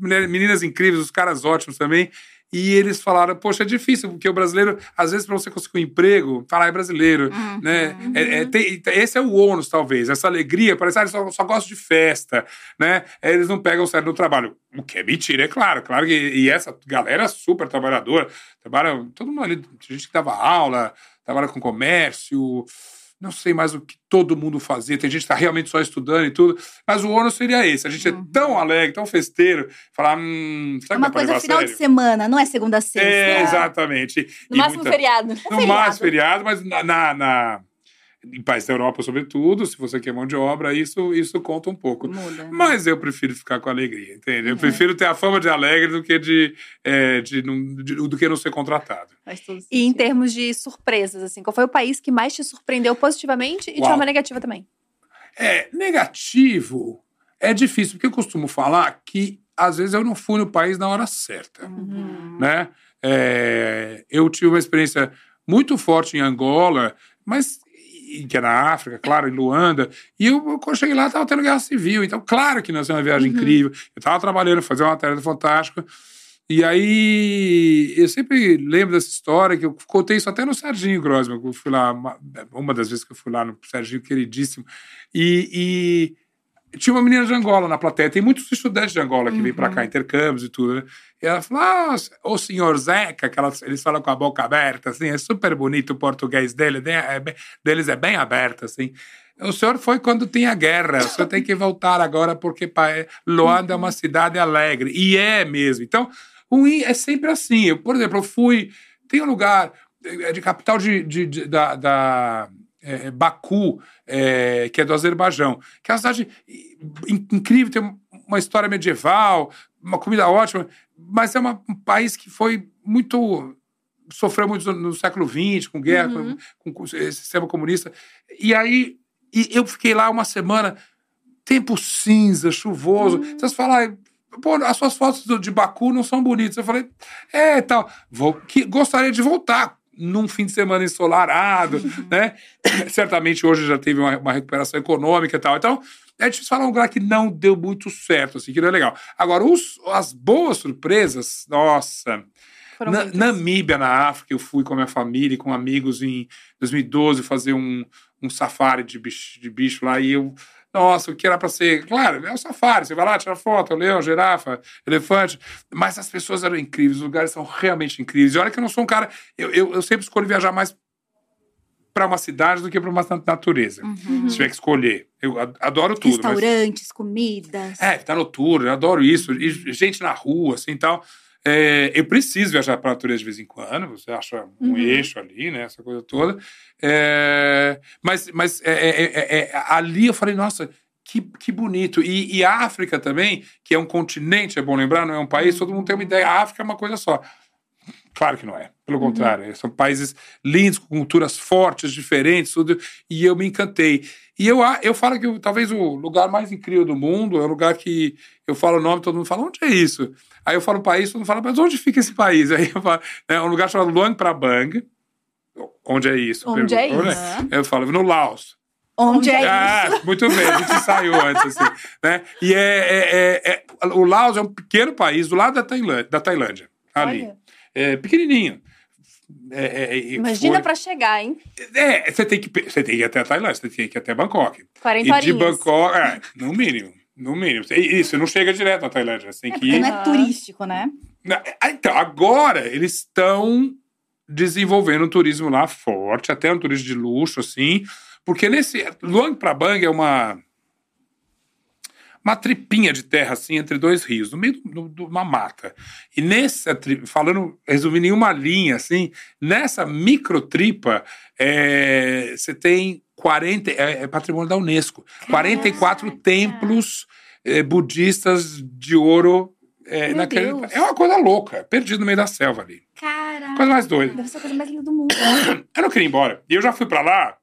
meninas incríveis, os caras ótimos também. E eles falaram, poxa, é difícil, porque o brasileiro, às vezes, para você conseguir um emprego, falar é brasileiro, Uhum. né? É- é, tem- esse é o ônus, talvez. Essa alegria, parece que ah, eles só, só gostam de festa, né? Eles não pegam sério no trabalho. O que é mentira, é claro. Claro que e essa galera é super trabalhadora. Trabalha, todo mundo ali, gente que dava aula, trabalha com comércio, não sei mais o que todo mundo fazia. Tem gente que está realmente só estudando e tudo. Mas o ônus seria esse. A gente é tão alegre, tão festeiro, falar, hum, É será que uma coisa final de sério? semana, não é segunda a sexta. É, exatamente. No E máximo muita- feriado. no feriado. máximo feriado, mas na, na, na- em países da Europa, sobretudo, se você quer mão de obra, isso, isso conta um pouco. Muda. né? Mas eu prefiro ficar com alegria, entende? Eu prefiro ter a fama de alegre do que de, é, de, não- de- do que não ser contratado. E em termos de surpresas, assim, qual foi o país que mais te surpreendeu positivamente e de Uau. forma negativa também? É, negativo é difícil, porque eu costumo falar que às vezes eu não fui no país na hora certa. Uhum. né? É, eu tive uma experiência muito forte em Angola, mas que é na África, claro, em Luanda. E eu, quando eu cheguei lá, estava tendo guerra civil. Então, claro que nós uma viagem incrível. Eu estava trabalhando, fazendo uma tarefa fantástica. E aí, eu sempre lembro dessa história, que eu contei isso até no Serginho Grossman, que eu fui lá, uma, uma das vezes que eu fui lá no Serginho, queridíssimo. E, e tinha uma menina de Angola na plateia. Tem muitos estudantes de Angola que vêm para cá, intercâmbios e tudo, né? E ela falou: Ah, o senhor Zeca, que elas, eles falam com a boca aberta, assim, é super bonito o português dele, né? é bem- deles é bem aberto, assim. O senhor foi quando tinha guerra, o senhor tem que voltar agora porque pa- Luanda é uma cidade alegre. E é mesmo. Então, o I é sempre assim. Eu, por exemplo, eu fui. Tem um lugar é de capital de, de- de- da. da é, Baku, é, que é do Azerbaijão, que é uma cidade in- incrível, tem uma história medieval, uma comida ótima, mas é uma- um país que foi muito sofreu muito no, no século XX, com guerra, Uhum. com, com o sistema comunista. E aí e eu fiquei lá uma semana, tempo cinza, chuvoso. Uhum. Vocês falaram, pô, as suas fotos de Baku não são bonitas. Eu falei, é, tal, vou, que, gostaria de voltar num fim de semana ensolarado, Uhum. né? Certamente hoje já teve uma, uma recuperação econômica e tal. Então, é difícil falar um lugar que não deu muito certo, assim, que não é legal. Agora, os- as boas surpresas, nossa, na. Namíbia, na África, eu fui com a minha família e com amigos em 2012 fazer um, um safari de bicho, de bicho lá e eu. Nossa, o que era para ser. Claro, é um safari, você vai lá, tira foto, leão, girafa, elefante. Mas as pessoas eram incríveis, os lugares são realmente incríveis. E olha que eu não sou um cara. Eu, eu, eu sempre escolho viajar mais para uma cidade do que para uma natureza. Uhum. Se tiver que escolher. Eu ad- adoro tudo. mas- Restaurantes, comidas. é, tá noturno, eu adoro isso. E gente na rua, assim tal. É, eu preciso viajar para a natureza de vez em quando, você acha um Uhum. eixo ali, né? Essa coisa toda. É, mas mas é, é, é, é, ali eu falei, nossa, que, que bonito. E, e a África também, que é um continente, é bom lembrar, não é um país, todo mundo tem uma ideia. A África é uma coisa só. Claro que não é. Pelo contrário, são países lindos, com culturas fortes, diferentes, tudo. E eu me encantei. E eu, a- eu falo que talvez o lugar mais incrível do mundo é o lugar que eu falo o nome, todo mundo fala, onde é isso? Aí eu falo o país, todo mundo fala, mas onde fica esse país? Aí eu falo, é um lugar chamado Luang Prabang. Onde é isso? Onde é isso? Eu falo, no Laos. Onde é Ah, isso? muito bem, a gente ensaiou antes, assim, né? E é, é- é- é- o Laos é um pequeno país do lado da Tailândia, da Tailândia ali. Olha. É pequenininho. É, é, Imagina foi- pra chegar, hein? É, você tem, que, você tem que ir até a Tailândia, você tem que ir até Bangkok. 40 E de horinhas. Bangkok, é, no mínimo. No mínimo. Isso, não chega direto à Tailândia. Você tem É que ir. não é turístico, né? Ah, Então, agora eles estão desenvolvendo um turismo lá forte, até um turismo de luxo, assim, porque nesse. Luang Prabang é uma. Uma tripinha de terra, assim, entre dois rios, no meio de uma mata. E nessa, falando, resumindo em uma linha, assim, nessa microtripa, é, você tem 40, é, é patrimônio da Unesco, 44 templos é, budistas de ouro é, naquele- é uma coisa louca, perdido no meio da selva ali. Caraca. Coisa mais doida. Deve ser a coisa mais linda do mundo. Eu não queria ir embora. E eu já fui pra lá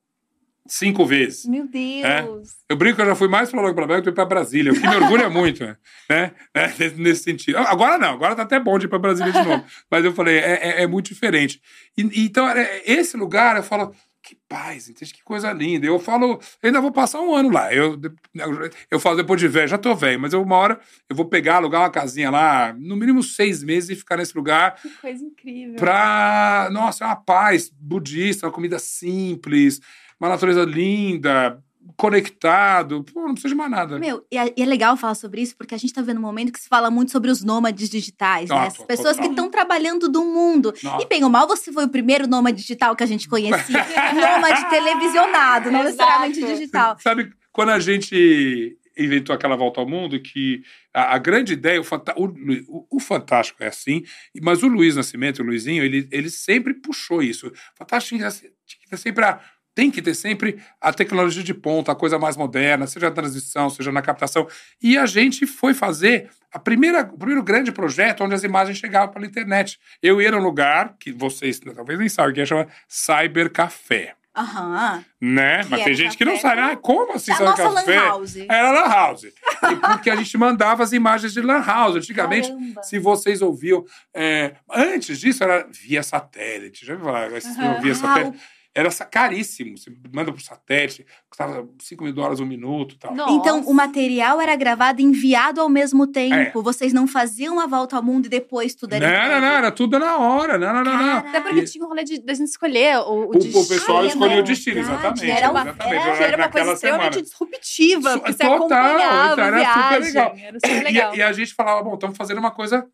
cinco vezes. Meu Deus. Eu brinco que eu já fui mais pra Logo do que pra Brasília, o que me orgulha muito, né? né? Né? Nesse sentido. Agora não, agora tá até bom de ir pra Brasília de novo. Mas eu falei, é, é- é muito diferente. E, então, é- esse lugar, eu falo, que paz, entende? Que coisa linda. Eu falo, eu ainda vou passar um ano lá. Eu, eu, eu falo depois de velho, já tô velho, mas eu, uma hora eu vou pegar, alugar uma casinha lá, no mínimo seis meses e ficar nesse lugar Que coisa incrível. pra. Nossa, é uma paz budista, uma comida simples, uma natureza linda, conectado. Pô, não precisa de mais nada. Meu, e é, e é legal falar sobre isso, porque a gente tá vendo um momento que se fala muito sobre os nômades digitais, né? Ah, As pessoas total. que estão trabalhando do mundo. Nossa. E bem ou mal, você foi o primeiro nômade digital que a gente conhecia. nômade televisionado, não necessariamente digital. Sabe quando a gente inventou aquela volta ao mundo, que a, a grande ideia, o, fanta- o, o- o Fantástico é assim, mas o Luiz Nascimento, o Luizinho, ele, ele sempre puxou isso. O Fantástico tinha tinha sempre a, tem que ter sempre a tecnologia de ponta, a coisa mais moderna, seja na transmissão, seja na captação. E a gente foi fazer a primeira, o primeiro grande projeto onde as imagens chegavam pela internet. Eu ia num lugar que vocês talvez nem sabem, que é chamado Cyber Café. Aham. Né? Que Mas era tem gente que não café sabe. Ah, como assim É a Cyber nossa Café? lan house. Era Lan House. E porque a gente mandava as imagens de Lan House. Antigamente, Caramba. se vocês ouviam. é, antes disso, era via satélite. Já viu falar? Aham. via Ah, satélite? Era caríssimo. Você manda por satélite, custava 5 mil dólares um minuto e tal. Nossa. Então, o material era gravado e enviado ao mesmo tempo. É. Vocês não faziam a volta ao mundo e depois tudo Não, era. não, não, era tudo na hora. Não, não, não, não. Até porque E- tinha o rolê de, da gente escolher o, o, O, destino. o pessoal Ai, é escolheu o verdade. destino, exatamente. Era uma- exatamente. Era, era uma coisa extremamente disruptiva, Su- total, acompanhava então era super legal. Era super legal. E, e a gente falava, bom, estamos fazendo uma coisa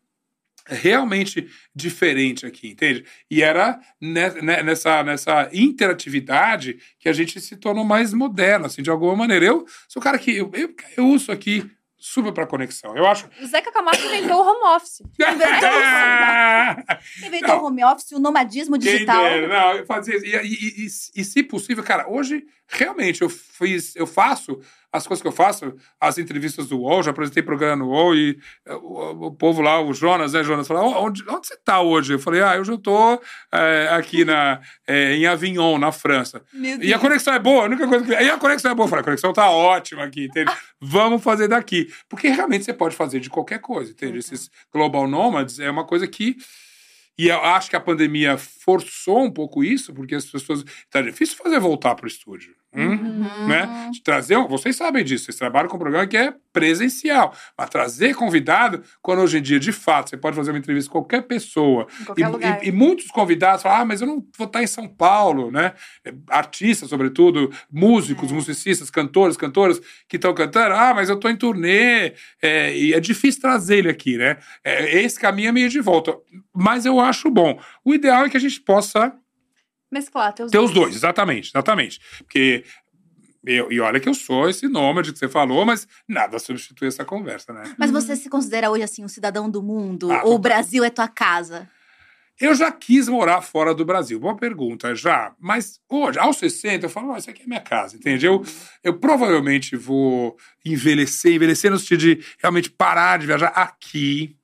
realmente diferente aqui, entende? E era ne- ne- nessa, nessa interatividade que a gente se tornou mais moderno, assim, de alguma maneira. Eu sou o cara que eu, eu, eu uso aqui super para conexão. Eu acho. O Zeca Camargo inventou o home office. Inventou o home office, o nomadismo digital. não, eu fazia. E, e- e- e, se possível, cara, hoje realmente eu fiz, eu faço as coisas que eu faço, as entrevistas do UOL, já apresentei programa no UOL e eh, o, o povo lá, o Jonas, né, Jonas, falou, "Ó, onde, onde você tá hoje? Eu falei, ah, hoje eu tô eh, aqui na, eh, em Avignon, na França. E a conexão é boa, a única coisa que. E a conexão é boa. Eu falei, a conexão tá ótima aqui, entende? Vamos fazer daqui. Porque realmente você pode fazer de qualquer coisa, entende? Esses global nomads é uma coisa que. E eu acho que a pandemia forçou um pouco isso, porque as pessoas. Tá difícil fazer voltar pro estúdio. Hum? Uhum. Né? Trazer, vocês sabem disso, vocês trabalham com um programa que é presencial. Mas trazer convidado, quando hoje em dia, de fato, você pode fazer uma entrevista com qualquer pessoa, qualquer e, e- e muitos convidados falam, ah, mas eu não vou estar em São Paulo, né? É, Artistas, sobretudo, músicos, É. musicistas, cantores, cantoras que estão cantando, ah, mas eu estou em turnê, é, e é difícil trazer ele aqui, né? É, esse caminho é meio de volta. Mas eu acho bom. O ideal é que a gente possa Mesclar, ter os ter os dois, exatamente, exatamente. Porque. Eu, e olha que eu sou esse nômade que você falou, mas nada substitui essa conversa, né? Mas você se considera hoje assim um cidadão do mundo? Ah, ou o Brasil é tua casa? Eu já quis morar fora do Brasil. Boa pergunta, já. Mas hoje, aos 60, eu falo, "Ah, isso aqui é minha casa, entende? Eu, eu provavelmente vou envelhecer, envelhecer no sentido de realmente parar de viajar aqui.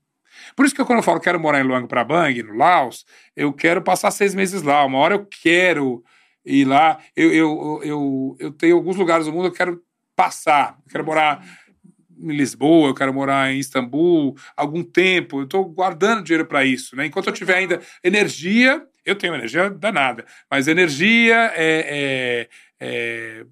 Por isso que eu, quando eu falo quero morar em Luang Prabang, no Laos, eu quero passar seis meses lá. Uma hora eu quero ir lá. Eu, eu, eu, eu tenho alguns lugares do mundo eu quero passar. Eu quero morar em Lisboa, eu quero morar em Istambul, algum tempo. Eu estou guardando dinheiro para isso. Né? Enquanto eu tiver ainda energia, eu tenho energia danada, mas energia é, é, é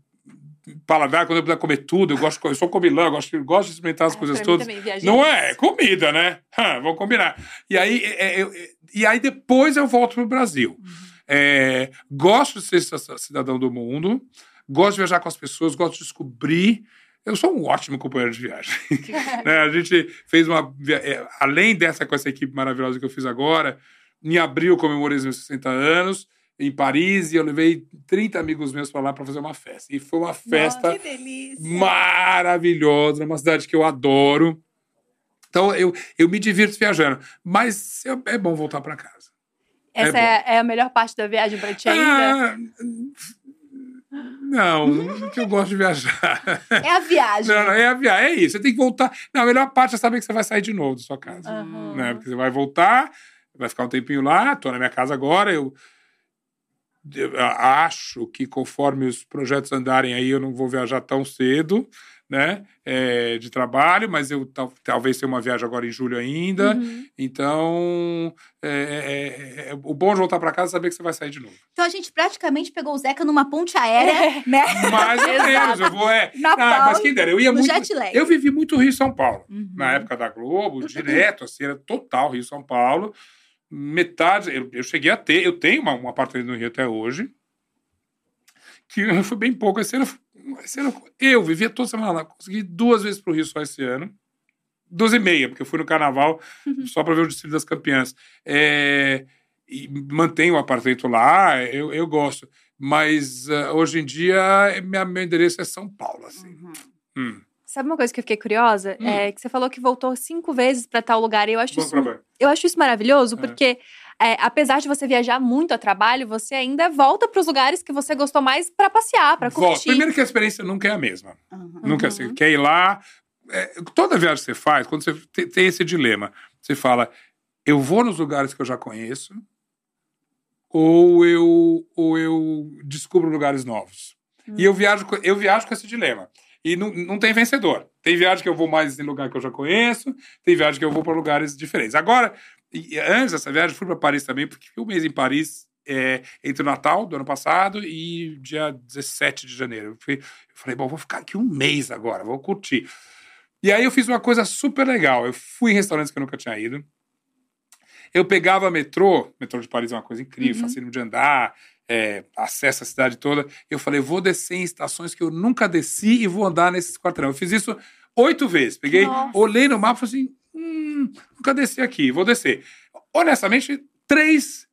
paladar, quando eu puder comer tudo, eu gosto, eu sou comilão, eu gosto, eu gosto de experimentar as É, coisas todas. também, Não é, é comida, né? Hã, vamos combinar. E aí, é, é, e aí depois eu volto pro Brasil. É, gosto de ser cidadão- do mundo, gosto de viajar com as pessoas, gosto de descobrir. Eu sou um ótimo companheiro de viagem. né? A gente fez uma. é, além dessa com essa equipe maravilhosa que eu fiz agora, em abril eu comemorei os meus 60 anos em Paris e eu levei 30 amigos meus para lá para fazer uma festa. E foi uma festa Nossa, maravilhosa, uma cidade que eu adoro. Então eu, eu me divirto viajando, mas eu- é bom voltar para casa. Essa É é, é a melhor parte da viagem pra ti ainda? Ah, não, que eu gosto de viajar. É a viagem. Não, não, é a viagem, é isso. Você tem que voltar. Não, a melhor parte é saber que você vai sair de novo da sua casa. Aham. Né? Porque você vai voltar, vai ficar um tempinho lá, tô na minha casa agora, eu acho que conforme os projetos andarem aí, eu não vou viajar tão cedo, né? É, de trabalho, mas eu tal- talvez tenha uma viagem agora em julho ainda. Uhum. Então, é, é- é- é- o bom de voltar para casa é saber que você vai sair de novo. Então a gente praticamente pegou o Zeca numa ponte aérea, né? Mais ou menos, eu vou. É, Na ah, mas Paula, quem dera, eu ia muito. jet lag. Eu vivi muito Rio e São Paulo. Uhum. Na época da Globo, direto, assim, era total Rio e São Paulo. Metade, eu, eu cheguei a ter, eu tenho uma, um apartamento no Rio até hoje, que foi bem pouco. Esse ano, esse ano eu vivia toda semana lá, consegui duas vezes pro Rio só esse ano. Duas e meia, porque eu fui no carnaval só para ver o Distrito das Campeãs. É, e mantenho o apartamento lá, eu, eu gosto. Mas ah, hoje em dia, minha, meu endereço é São Paulo, assim. Uhum. Hum. Sabe uma coisa que eu fiquei curiosa? Hum. É que você falou que voltou cinco vezes pra tal lugar. E eu acho, Bom isso, trabalho. eu acho isso maravilhoso, É. porque é, apesar de você viajar muito a trabalho, você ainda volta pros lugares que você gostou mais pra passear, pra Volto. curtir. Primeiro que a experiência nunca é a mesma. Uhum. Nunca você quer ir lá. é, toda viagem que você faz, quando você te- tem esse dilema, você fala: eu vou nos lugares que eu já conheço, ou eu, ou eu descubro lugares novos. E eu viajo, com- eu viajo com esse dilema. E não, não tem vencedor. Tem viagem que eu vou mais em lugar que eu já conheço, tem viagem que eu vou para lugares diferentes. Agora, antes dessa viagem, fui para Paris também, porque fiquei um mês em Paris é, entre o Natal do ano passado e dia 17 de janeiro. Eu, fui- eu falei, bom, vou ficar aqui um mês agora, vou curtir. E aí eu fiz uma coisa super legal. Eu fui em restaurantes que eu nunca tinha ido. Eu pegava metrô, metrô de Paris é uma coisa incrível, Uhum. facílimo de andar, é, acesso à cidade toda. Eu falei, vou descer em estações que eu nunca desci e vou andar nesses quarteirão. Eu fiz isso oito vezes. Peguei, Nossa. olhei no mapa e falei assim, hum, nunca desci aqui, vou descer. Honestamente, três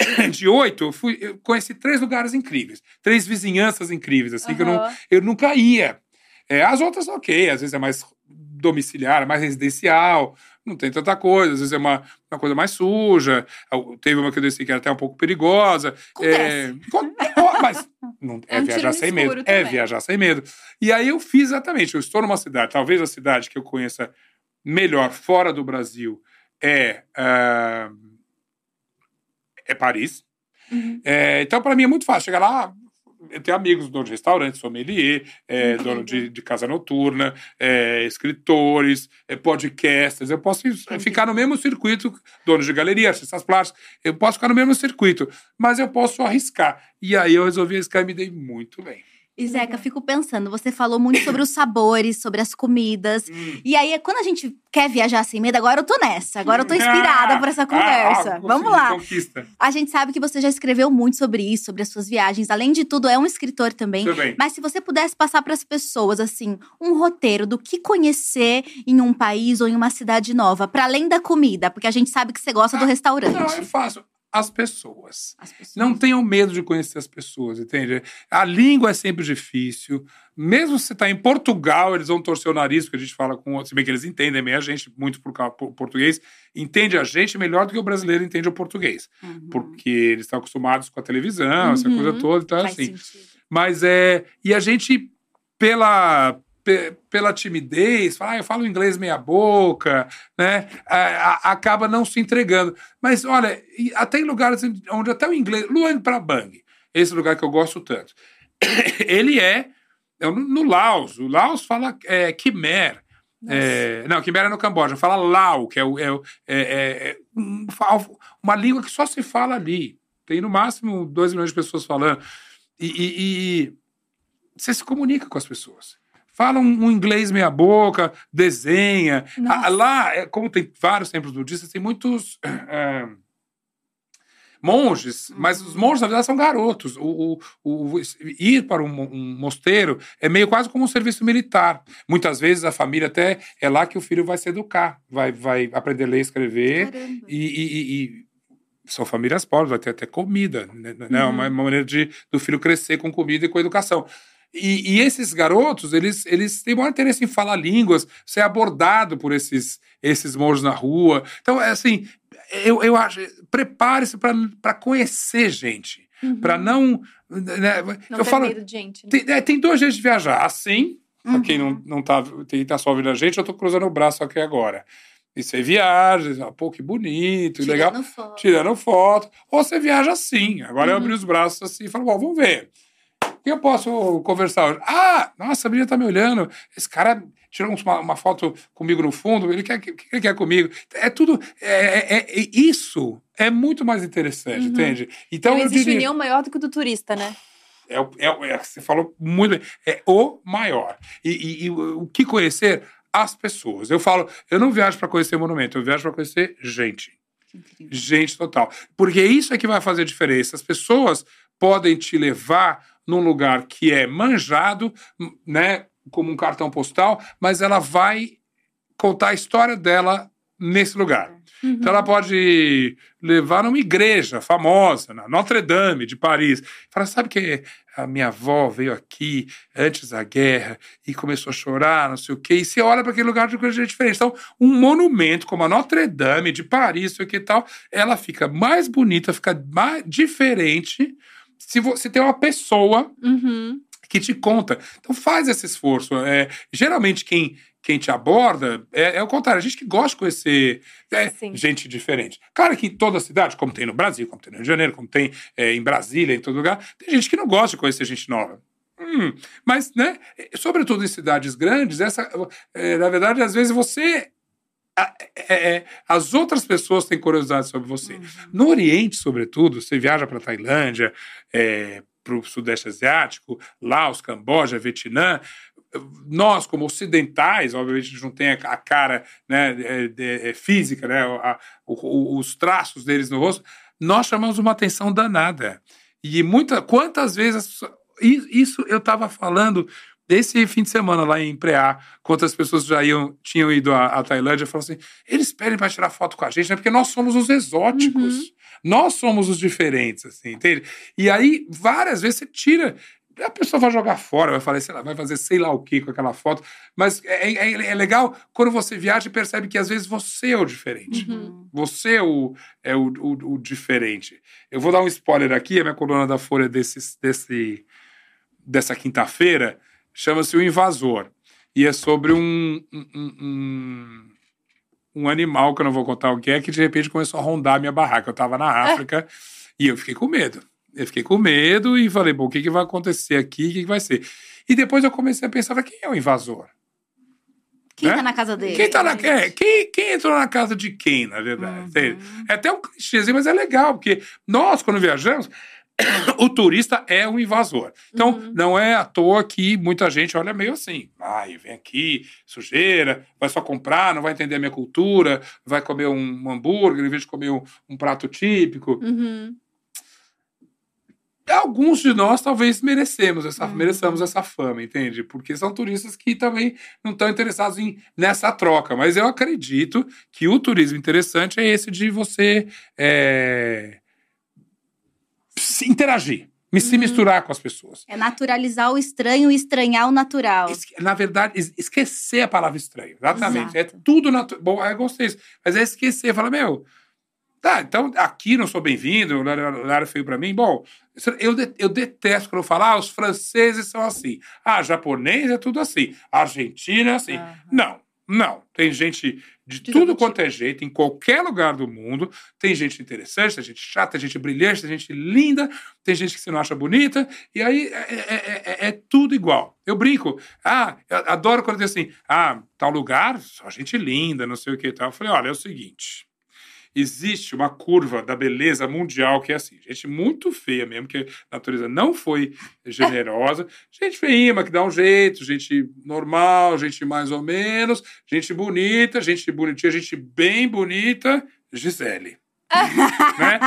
de oito, eu, fui, eu conheci três lugares incríveis, três vizinhanças incríveis, assim, que eu, não, eu nunca ia. É, as outras, ok, às vezes é mais domiciliar, mais residencial, não tem tanta coisa, às vezes é uma, uma coisa mais suja. Teve uma que eu desci que era até um pouco perigosa. É, mas não, é, É um viajar sem medo. É também. viajar sem medo. E aí eu fiz exatamente. Eu estou numa cidade, talvez a cidade que eu conheça melhor fora do Brasil é, ah, é Paris. Uhum. É, então, para mim é muito fácil. Chegar lá, eu tenho amigos, dono de restaurante, sommelier, é, Incrível. dono de, de casa noturna, é, escritores, é, podcasters. Eu posso ficar no mesmo circuito, donos de galeria, artistas plásticos. Eu posso ficar no mesmo circuito, mas eu posso arriscar. E aí eu resolvi arriscar e me dei muito bem. E Zeca, fico pensando, você falou muito sobre os sabores, sobre as comidas. Hum. E aí, quando a gente quer viajar sem medo, agora eu tô nessa. Agora eu tô inspirada por essa conversa. Ah, Vamos consegui, lá. Conquista. A gente sabe que você já escreveu muito sobre isso, sobre as suas viagens. Além de tudo, é um escritor também. Também. Mas se você pudesse passar para as pessoas, assim, um roteiro do que conhecer em um país ou em uma cidade nova, para além da comida, porque a gente sabe que você gosta do restaurante. Não, é fácil. As pessoas. As pessoas. Não tenham medo de conhecer as pessoas, entende? A língua é sempre difícil. Mesmo se você está em Portugal, eles vão torcer o nariz, porque a gente fala com outros. Se bem que eles entendem bem a gente, muito por, causa- por português, entende a gente melhor do que o brasileiro entende o português. Uhum. Porque eles estão acostumados com a televisão, essa Uhum. coisa toda. Então, Faz assim. sentido. Mas é. E a gente, pela, pe- pela timidez, fala, ah, eu falo inglês meia boca, né? a- a- acaba não se entregando. Mas olha, até em lugares onde até o inglês, Luang Prabang, esse lugar que eu gosto tanto, ele é, é no, no Laos. O Laos fala é, Khmer. É, não, Khmer é no Camboja. Fala Lao, que é, é, o- é- é- é um- uma língua que só se fala ali. Tem no máximo 2 milhões de pessoas falando. E, e- e você se comunica com as pessoas. Fala um, um inglês meia boca, desenha. Nossa. Lá, é, como tem vários templos budistas, tem muitos eh, monges, mas os monges, na verdade, são garotos. O, o- o- ir para um, um mosteiro é meio quase como um serviço militar. Muitas vezes a família até é lá que o filho vai se educar, vai, vai aprender a ler escrever. E, e- e- e são famílias pobres, vai ter até comida, né? né? Uma uma maneira de, do filho crescer com comida e com educação. E, e esses garotos, eles, eles têm maior interesse em falar línguas, ser abordado por esses, esses monges na rua. Então, é assim, eu, eu acho, prepare-se para conhecer gente, para não... né, Uhum. Não eu falo, medo de gente. né? tem, é, tem dois jeitos de viajar. Assim, Uhum. quem não, não tá, quem tá só ouvindo a gente, eu tô cruzando o braço aqui agora. E você viaja, ah, pô, que bonito, que legal. Tirando foto. Tirando foto. Ou você viaja assim. Agora eu Uhum. abri os braços assim e falo, bom, vamos ver. Que eu posso conversar hoje? Ah, nossa, a menina tá me olhando. Esse cara tirou uma, uma foto comigo no fundo. Ele quer, que ele quer comigo? É tudo. É, é- é- isso é muito mais interessante, Uhum. entende? Então Não eu existe diria. união maior do que o do turista, né? É, é, é, você falou muito bem. É o maior. E, e- e o que conhecer? As pessoas. Eu falo, eu não viajo para conhecer monumento, eu viajo para conhecer gente. Gente total. Porque isso é que vai fazer diferença. As pessoas podem te levar num lugar que é manjado, né, como um cartão postal, mas ela vai contar a história dela nesse lugar. Então ela pode levar numa igreja famosa, na Notre Dame de Paris. Fala, sabe que a minha avó veio aqui antes da guerra e começou a chorar, não sei o quê. E você olha para aquele lugar de coisa diferente. Então, um monumento como a Notre Dame de Paris, sei o que e tal, ela fica mais bonita, fica mais diferente se você tem uma pessoa Uhum. que te conta. Então faz esse esforço. É, geralmente quem, quem te aborda é, é o contrário. A gente que gosta de conhecer é, gente diferente. Claro que em toda cidade, como tem no Brasil, como tem no Rio de Janeiro, como tem é, em Brasília, em todo lugar, tem gente que não gosta de conhecer gente nova. Hum, mas, né, sobretudo em cidades grandes, essa, é, na verdade, às vezes você. A- é, é, as outras pessoas têm curiosidade sobre você. No Oriente, sobretudo, você viaja para Tailândia, é, para o Sudeste Asiático, Laos, Camboja, Vietnã. Nós, como ocidentais, obviamente, a gente não tem a a cara né, é, é, é, física, né, a- o- os traços deles no rosto, nós chamamos uma atenção danada. E muita, quantas vezes. Isso eu estava falando desse fim de semana lá em Preá, quantas pessoas já iam, tinham ido à, à Tailândia falaram assim: eles pedem para tirar foto com a gente, né? Porque nós somos os exóticos. Nós somos os diferentes, assim, entende? E aí, várias vezes você tira. A pessoa vai jogar fora, vai falar, sei lá, vai fazer sei lá o que com aquela foto. Mas é, é- é legal quando você viaja e percebe que às vezes você é o diferente. Uhum. Você é o, é o, o, o diferente. Eu vou dar um spoiler aqui, a minha coluna da Folha desse, desse, dessa quinta-feira chama-se O Invasor. E é sobre um, um, um- um, animal, que eu não vou contar o que é, que de repente começou a rondar a minha barraca. Eu estava na África e eu fiquei com medo. Eu fiquei com medo e falei, bom, o que, que vai acontecer aqui? O que, que vai ser? E depois eu comecei a pensar, quem é o invasor? Quem Né? tá na casa dele? Quem, tá na, é, quem, quem entrou na casa de quem, na verdade? Uhum. entende? É até um clichêzinho, mas é legal, porque nós, quando viajamos, o turista é um invasor. Então, Uhum. não é à toa que muita gente olha meio assim. Ai, vem aqui, sujeira, vai só comprar, não vai entender a minha cultura, vai comer um hambúrguer em vez de comer um, um prato típico. Uhum. Alguns de nós talvez merecemos essa, Uhum. mereçamos essa fama, entende? Porque são turistas que também não estão interessados em, nessa troca. Mas eu acredito que o turismo interessante é esse de você é, interagir, me se Uhum. misturar com as pessoas. É naturalizar o estranho e estranhar o natural. Esque- Na verdade, es- esquecer a palavra estranho. Exatamente. Exato. É tudo natural. Bom, eu gostei disso. Mas é esquecer. Fala, meu, Tá, então aqui não sou bem-vindo, o é feio pra mim. Bom, eu, de- eu detesto quando eu falo, ah, os franceses são assim. Ah, japonês é tudo assim. Argentina é assim. Aham. Não, não. Tem gente de, tudo quanto é jeito, em qualquer lugar do mundo. Tem gente interessante, tem gente chata, tem gente brilhante, tem gente linda, tem gente que você não acha bonita. E aí é, é- é- é tudo igual. Eu brinco. Ah, eu adoro quando diz assim, ah, tal lugar, só gente linda, não sei o que e tal. Eu falei, olha, é o seguinte existe uma curva da beleza mundial que é assim, gente muito feia mesmo, que a natureza não foi generosa, gente feia, mas que dá um jeito, gente normal, gente mais ou menos, gente bonita, gente bonitinha, gente bem bonita, Gisele. né?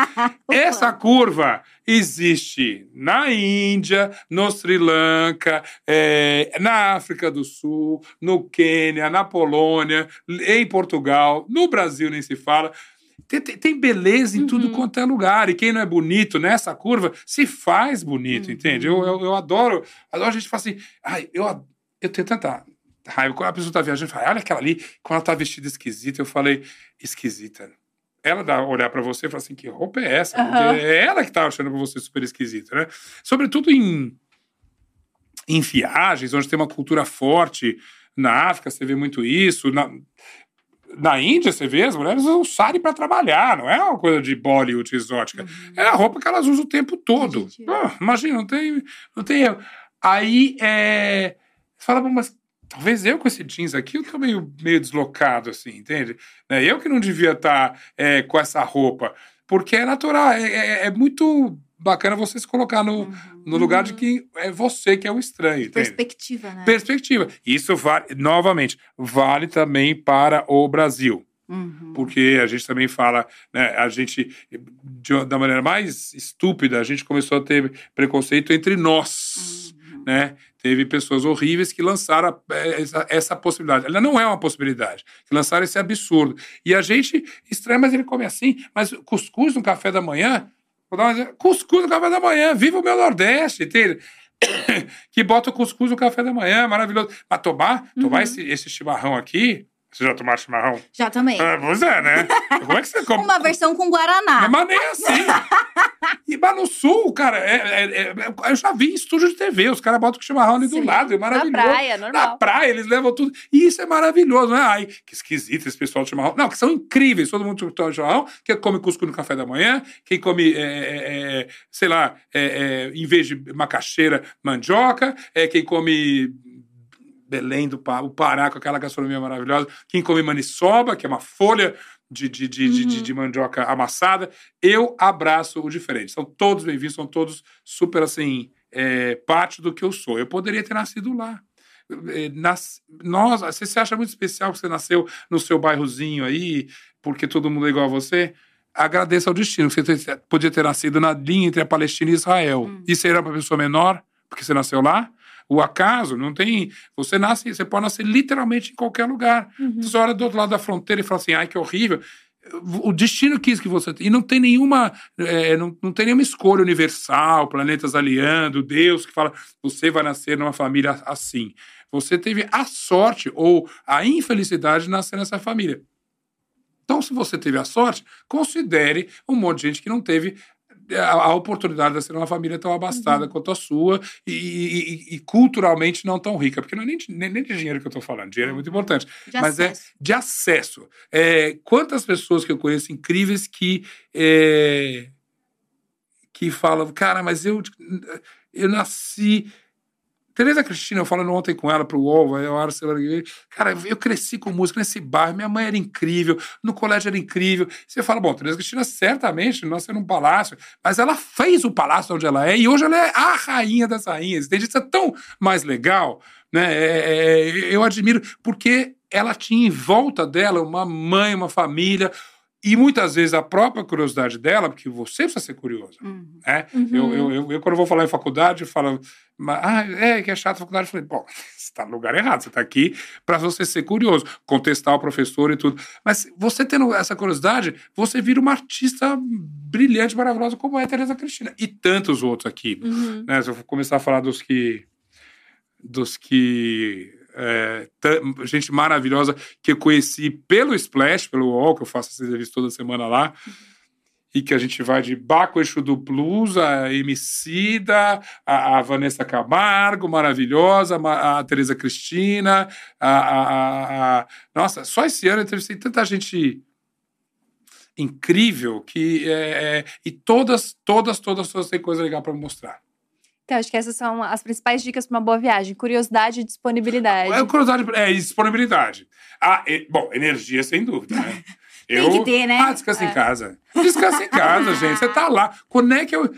Essa curva existe na Índia, no Sri Lanka, eh, na África do Sul, no Quênia, na Polônia, em Portugal, no Brasil nem se fala. Tem, tem- tem beleza em tudo Uhum. quanto é lugar. E quem não é bonito nessa curva se faz bonito, Uhum. entende? Eu, eu, eu adoro. Adoro a gente falar assim. Ai, eu, eu tenho tanta raiva. Quando a pessoa tá viajando, fala, olha aquela ali, quando ela tá vestida esquisita, eu falei, esquisita. Ela dá olhar pra você e fala assim: que roupa é essa? Porque é ela que tá achando você super esquisita, né? Sobretudo em, em viagens, onde tem uma cultura forte. Na África, você vê muito isso. Na, na Índia, você vê, as mulheres usam sari para trabalhar, não é uma coisa de Bollywood exótica. É a roupa que elas usam o tempo todo. Ah, imagina, não tem, não tem erro. Aí, é, você fala, "Bom, mas talvez eu com esse jeans aqui, eu tô meio, meio deslocado, assim, entende? Né, Eu que não devia estar é, com essa roupa. Porque é natural, é, é- é muito bacana você se colocar no, no lugar de que é você que é o estranho, entende? Perspectiva, né? Perspectiva. Isso vale, novamente, vale também para o Brasil. Uhum. Porque a gente também fala, né, a gente, de da maneira mais estúpida, a gente começou a ter preconceito entre nós, Uhum. né? Teve pessoas horríveis que lançaram a- essa, essa possibilidade. Ela não é uma possibilidade, que lançaram esse absurdo. E a gente estranha, mas ele come assim, mas cuscuz no café da manhã, vou dar um cuscuz no café da manhã, viva o meu Nordeste, entende? que bota o cuscuz no café da manhã, maravilhoso. Mas tomar, tomar Uhum. esse, esse chimarrão aqui, você já tomaram chimarrão? Já também. Ah, pois é, né? Como é que você come? Uma versão com Guaraná. Mas nem assim. E mas no sul, cara, é- é- é- eu já vi em estúdio de TV, os caras botam o chimarrão ali do Sim, lado, é Na maravilhoso. praia, Na normal. praia, eles levam tudo. E isso é maravilhoso, não é? Ai, que esquisito esse pessoal de chimarrão. Não, que são incríveis. Todo mundo toma chimarrão, quem come cuscuz no café da manhã, quem come, é, é, é, sei lá, em vez de macaxeira, mandioca, é, quem come Belém do Pará, o Pará com aquela gastronomia maravilhosa, quem come maniçoba, que é uma folha de, de, de, de- de- Uhum. de mandioca amassada. Eu abraço o diferente. São todos bem-vindos, são todos super, assim, é, parte do que eu sou. Eu poderia ter nascido lá. É, nas- nós, você se acha muito especial que você nasceu no seu bairrozinho aí, porque todo mundo é igual a você? Agradeça ao destino. que Você podia ter nascido na linha entre a Palestina e Israel. E você era uma pessoa menor, porque você nasceu lá? O acaso não tem. Você nasce, você pode nascer literalmente em qualquer lugar. Uhum. Você olha do outro lado da fronteira e fala assim: ai, que horrível. O destino quis que você. E não tem nenhuma. é, não, não tem nenhuma escolha universal, planetas aliando, Deus que fala: você vai nascer numa família assim. Você teve a sorte ou a infelicidade de nascer nessa família. Então, se você teve a sorte, considere um monte de gente que não teve a, oportunidade de ser uma família tão abastada quanto a sua e, e- e- culturalmente não tão rica. Porque não é nem, de- nem, nem de dinheiro que eu estou falando, dinheiro é muito importante, De mas é acesso. de acesso. É, quantas pessoas que eu conheço incríveis que. é, que falam, cara, mas eu, eu nasci. Tereza Cristina, eu falando ontem com ela pro UOL, eu era cara, eu cresci com música nesse bairro, minha mãe era incrível, no colégio era incrível. Você fala, bom, Tereza Cristina certamente nasceu num palácio, mas ela fez o palácio onde ela é e hoje ela é a rainha das rainhas, entende? Isso é tão mais legal, né? É, é, eu admiro, porque ela tinha em volta dela uma mãe, uma família, e muitas vezes a própria curiosidade dela, porque você precisa ser curioso. Uhum. Né? Uhum. Eu, eu, eu, eu, quando vou falar em faculdade, eu falo, "Mas, ah, é que é chato a faculdade. Eu falei, bom, você está no lugar errado, você está aqui para você ser curioso, contestar o professor e tudo. Mas você tendo essa curiosidade, você vira uma artista brilhante, maravilhosa, como é a Tereza Cristina. E tantos outros aqui. Uhum. Né? Se eu começar a falar dos que. dos que. É, gente maravilhosa que eu conheci pelo Splash, pelo UOL, que eu faço essa entrevista toda semana lá. e que a gente vai de Baco Eixo do Blues, a Emicida, a, a Vanessa Camargo, maravilhosa, ma- a Tereza Cristina, a- a- a- Nossa, só esse ano eu entrevistei tanta gente incrível que... é, é, e todas, todas, todas, todas têm coisa legal para mostrar. Então, acho que essas são as principais dicas para uma boa viagem: curiosidade e disponibilidade. É curiosidade, é e disponibilidade. Ah, e- bom, energia sem dúvida, né? Tem que ter, né? Ah, descansa em casa. Descansa em casa, gente. Você tá lá. Quando é que eu.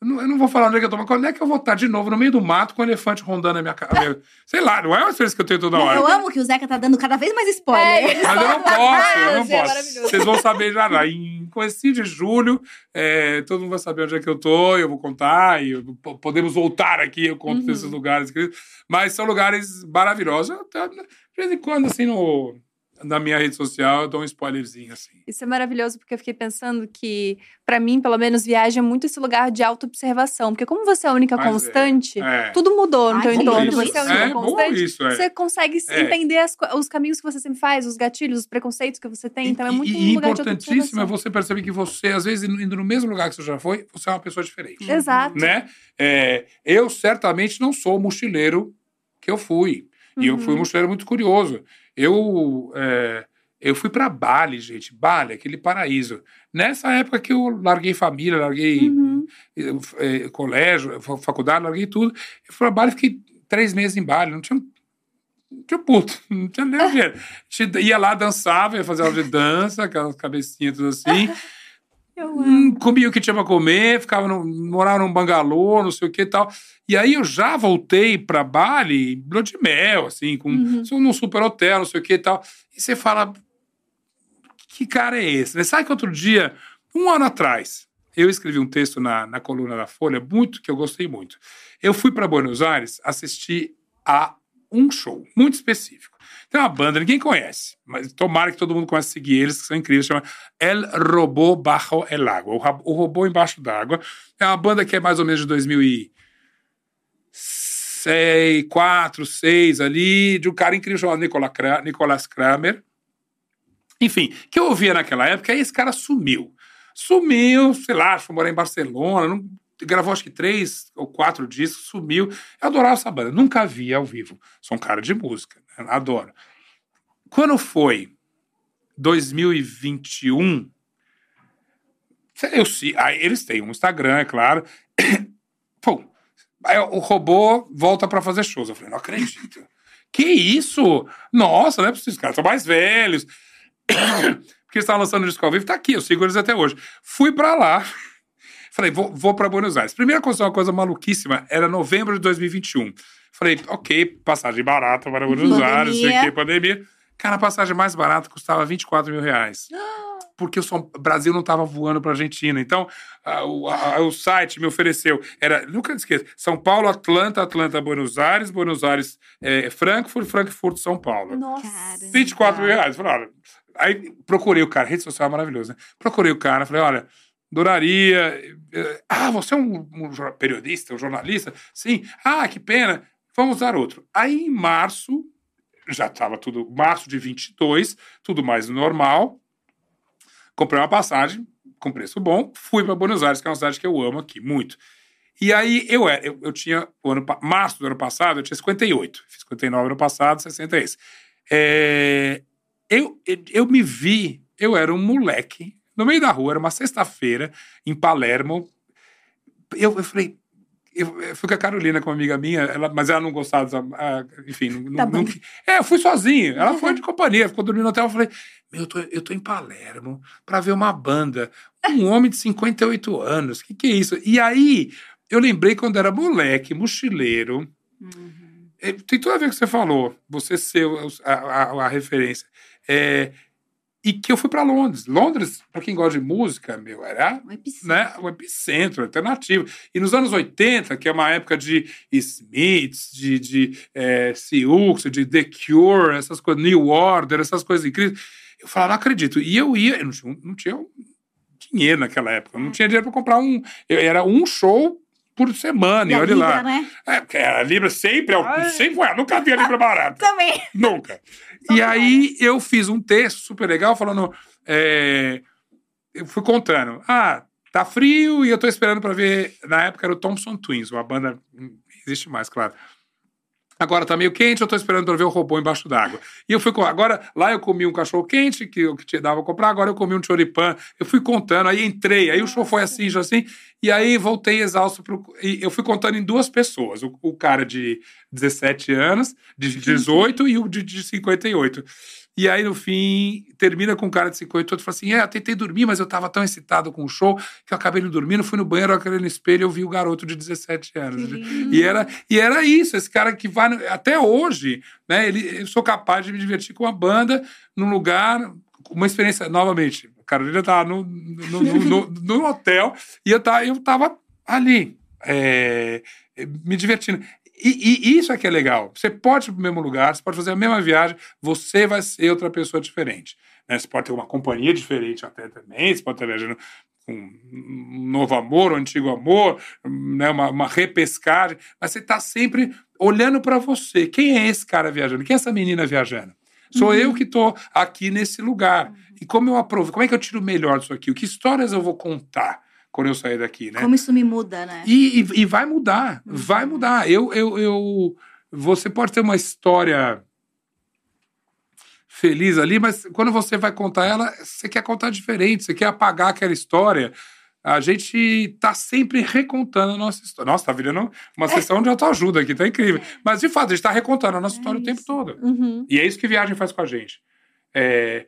Eu não, eu não vou falar onde é que eu tô, mas quando é que eu vou estar de novo no meio do mato com um elefante rondando a minha cara? Sei lá, não é uma experiência que eu tenho toda hora. Eu amo que o Zeca tá dando cada vez mais spoiler. É, Mas eu não posso, eu não Mas é posso. Vocês vão saber já lá. Em comecinho de julho, é, todo mundo vai saber onde é que eu tô, eu vou contar, e podemos voltar aqui, eu conto Uhum. desses lugares. Mas são lugares maravilhosos. Eu, de vez em quando, assim, no, na minha rede social, eu dou um spoilerzinho, assim. Isso é maravilhoso, porque eu fiquei pensando que, pra mim, pelo menos, viagem é muito esse lugar de autoobservação. Porque como você é a única Mas é, constante, é. tudo mudou no Ai, teu entorno. isso. Você é a única É constante. isso, é. Você consegue É. entender as os caminhos que você sempre faz, os gatilhos, os preconceitos que você tem. Então é muito e, um e lugar de importantíssimo é você perceber que você, às vezes, indo no mesmo lugar que você já foi, você é uma pessoa diferente. Exato. né? É, eu certamente não sou o mochileiro que eu fui. E eu fui um Uhum. mochileiro muito curioso. Eu, é, eu fui para Bali, gente. Bali, aquele paraíso. Nessa época que eu larguei família, larguei Uhum. eh, eh, colégio, fa- faculdade, larguei tudo. Eu fui para Bali, fiquei três meses em Bali. Não tinha, não tinha puto, não tinha nem dinheiro. Ia lá, dançava, ia fazer aula de dança, aquelas cabecinhas tudo assim. Hum, comia o que tinha pra comer, ficava no, morava num bangalô, não sei o que e tal. E aí eu já voltei pra Bali, lua de mel, assim, com Uhum. num super hotel, não sei o que e tal. E você fala, que cara é esse? né? Sabe que outro dia, um ano atrás, eu escrevi um texto na, na coluna da Folha, muito que eu gostei muito. Eu fui para Buenos Aires assistir a um show muito específico. Tem uma banda, ninguém conhece, mas tomara que todo mundo comece a seguir eles, que são incríveis, chama El Robô Bajo El Agua, o, o robô embaixo d'água. É uma banda que é mais ou menos de 2006, 4, 6 ali, de um cara incrível chamado Nicola Nicolas Kramer. Enfim, que eu ouvia naquela época, aí esse cara sumiu. Sumiu, sei lá, foi morar em Barcelona, não- gravou acho que três ou quatro discos, sumiu. Eu adorava essa banda, nunca vi ao vivo. Sou um cara de música? Adoro. Quando foi 2021, eu, aí eles têm um Instagram, é claro. Pô, aí o robô volta pra fazer shows. Eu falei, não acredito. que isso? Nossa, não é possível, os caras são mais velhos. Porque estavam lançando o disco ao vivo, tá aqui, eu sigo eles até hoje. Fui pra lá, falei, vou, vou pra Buenos Aires. Primeira coisa, uma coisa maluquíssima, era novembro de 2021. Falei, ok, passagem barata para Buenos Pandemia. Aires, sei que, pandemia. Cara, a passagem mais barata custava 24 mil reais. Porque o Brasil não estava voando para a Argentina. Então, a- o, a- o site me ofereceu. Era, nunca esqueça, São Paulo, Atlanta, Atlanta, Buenos Aires, Buenos Aires, eh, Frankfurt, Frankfurt, São Paulo. Nossa. Cara. 24 mil reais. Falei, olha, aí procurei o cara, rede social é maravilhosa, né? Procurei o cara, falei, olha, adoraria. eh, Ah, você é um, um periodista, um jornalista? Sim. Ah, que pena. Vamos dar outro. Aí, em março, já estava tudo, março de 22, tudo mais normal. Comprei uma passagem com preço bom, fui para Buenos Aires, que é uma cidade que eu amo aqui, muito. E aí eu, era- eu, eu tinha, o ano, março do ano passado, eu tinha 58. Fiz 59 ano passado, 60 é esse. Eu, eu, eu me vi, eu era um moleque, no meio da rua, era uma sexta-feira, em Palermo. Eu, eu falei, eu, eu fui com a Carolina, com uma amiga minha, ela- mas ela não gostava, dessa- ah, enfim, não, Tá não, bom. não- é, eu fui sozinho, ela foi de companhia, ficou dormindo no hotel, eu falei, meu, eu tô, eu tô em Palermo para ver uma banda, um homem de 58 anos, o que, que é isso? E aí, eu lembrei quando era moleque, mochileiro, é, tem tudo a ver com o que você falou, você ser a, a- a referência. É, e que eu fui para Londres. Londres, para quem gosta de música, meu, era Um epicentro. né, o epicentro alternativo. E nos anos 80, que é uma época de Smiths, de, de é, Sioux, de The Cure, essas coisas, New Order, essas coisas incríveis, eu falava, não acredito. E eu ia, eu não tinha, não tinha dinheiro naquela época, eu não tinha dinheiro para comprar um. eu- era um show por semana, E olha lá. Libra, né? É, porque a Libra sempre, é, sempre é, nunca vi a Libra barata. Também. Nunca. E aí eu fiz um texto super legal falando. é, eu fui contando. Ah, tá frio e eu tô esperando pra ver. Na época era o Thompson Twins, uma banda. não existe mais, claro. Agora tá meio quente, eu tô esperando ver o robô embaixo d'água. E eu fui com. Agora, lá eu comi um cachorro quente, que eu que te dava pra comprar, agora eu comi um choripan. Eu fui contando, aí entrei, aí o show foi assim, já assim, e aí voltei exausto pro. E eu fui contando em duas pessoas: o, o cara de 17 anos, de 18 e o de, de 58. E aí, no fim, termina com um cara de 58 e fala assim: É, eu tentei dormir, mas eu tava tão excitado com o show que eu acabei não dormindo, fui no banheiro, olhei no espelho e eu vi o garoto de 17 anos. E era, e era isso, esse cara que vai. Até hoje, né? Ele, eu sou capaz de me divertir com a banda num lugar, uma experiência, novamente. A Carolina tava no, no, no, no- no hotel e eu tava, eu tava ali, é, me divertindo. E, e isso é que é legal. Você pode ir para o mesmo lugar, você pode fazer a mesma viagem, você vai ser outra pessoa diferente. né? Você pode ter uma companhia diferente até também, você pode estar viajando com um novo amor, um antigo amor, né? uma, uma repescagem, mas você está sempre olhando para você. Quem é esse cara viajando? Quem é essa menina viajando? Sou eu que estou aqui nesse lugar. E como eu aproveito? Como é que eu tiro o melhor disso aqui? Que histórias eu vou contar quando eu sair daqui, né? Como isso me muda, né? E, e- e vai mudar, vai mudar. Eu, eu, eu, você pode ter uma história feliz ali, mas quando você vai contar ela, você quer contar diferente, você quer apagar aquela história. A gente tá sempre recontando a nossa história. Nossa, tá virando uma sessão de autoajuda aqui, tá incrível. Mas, de fato, a gente tá recontando a nossa história o tempo todo. Uhum. E é isso que viagem faz com a gente. É,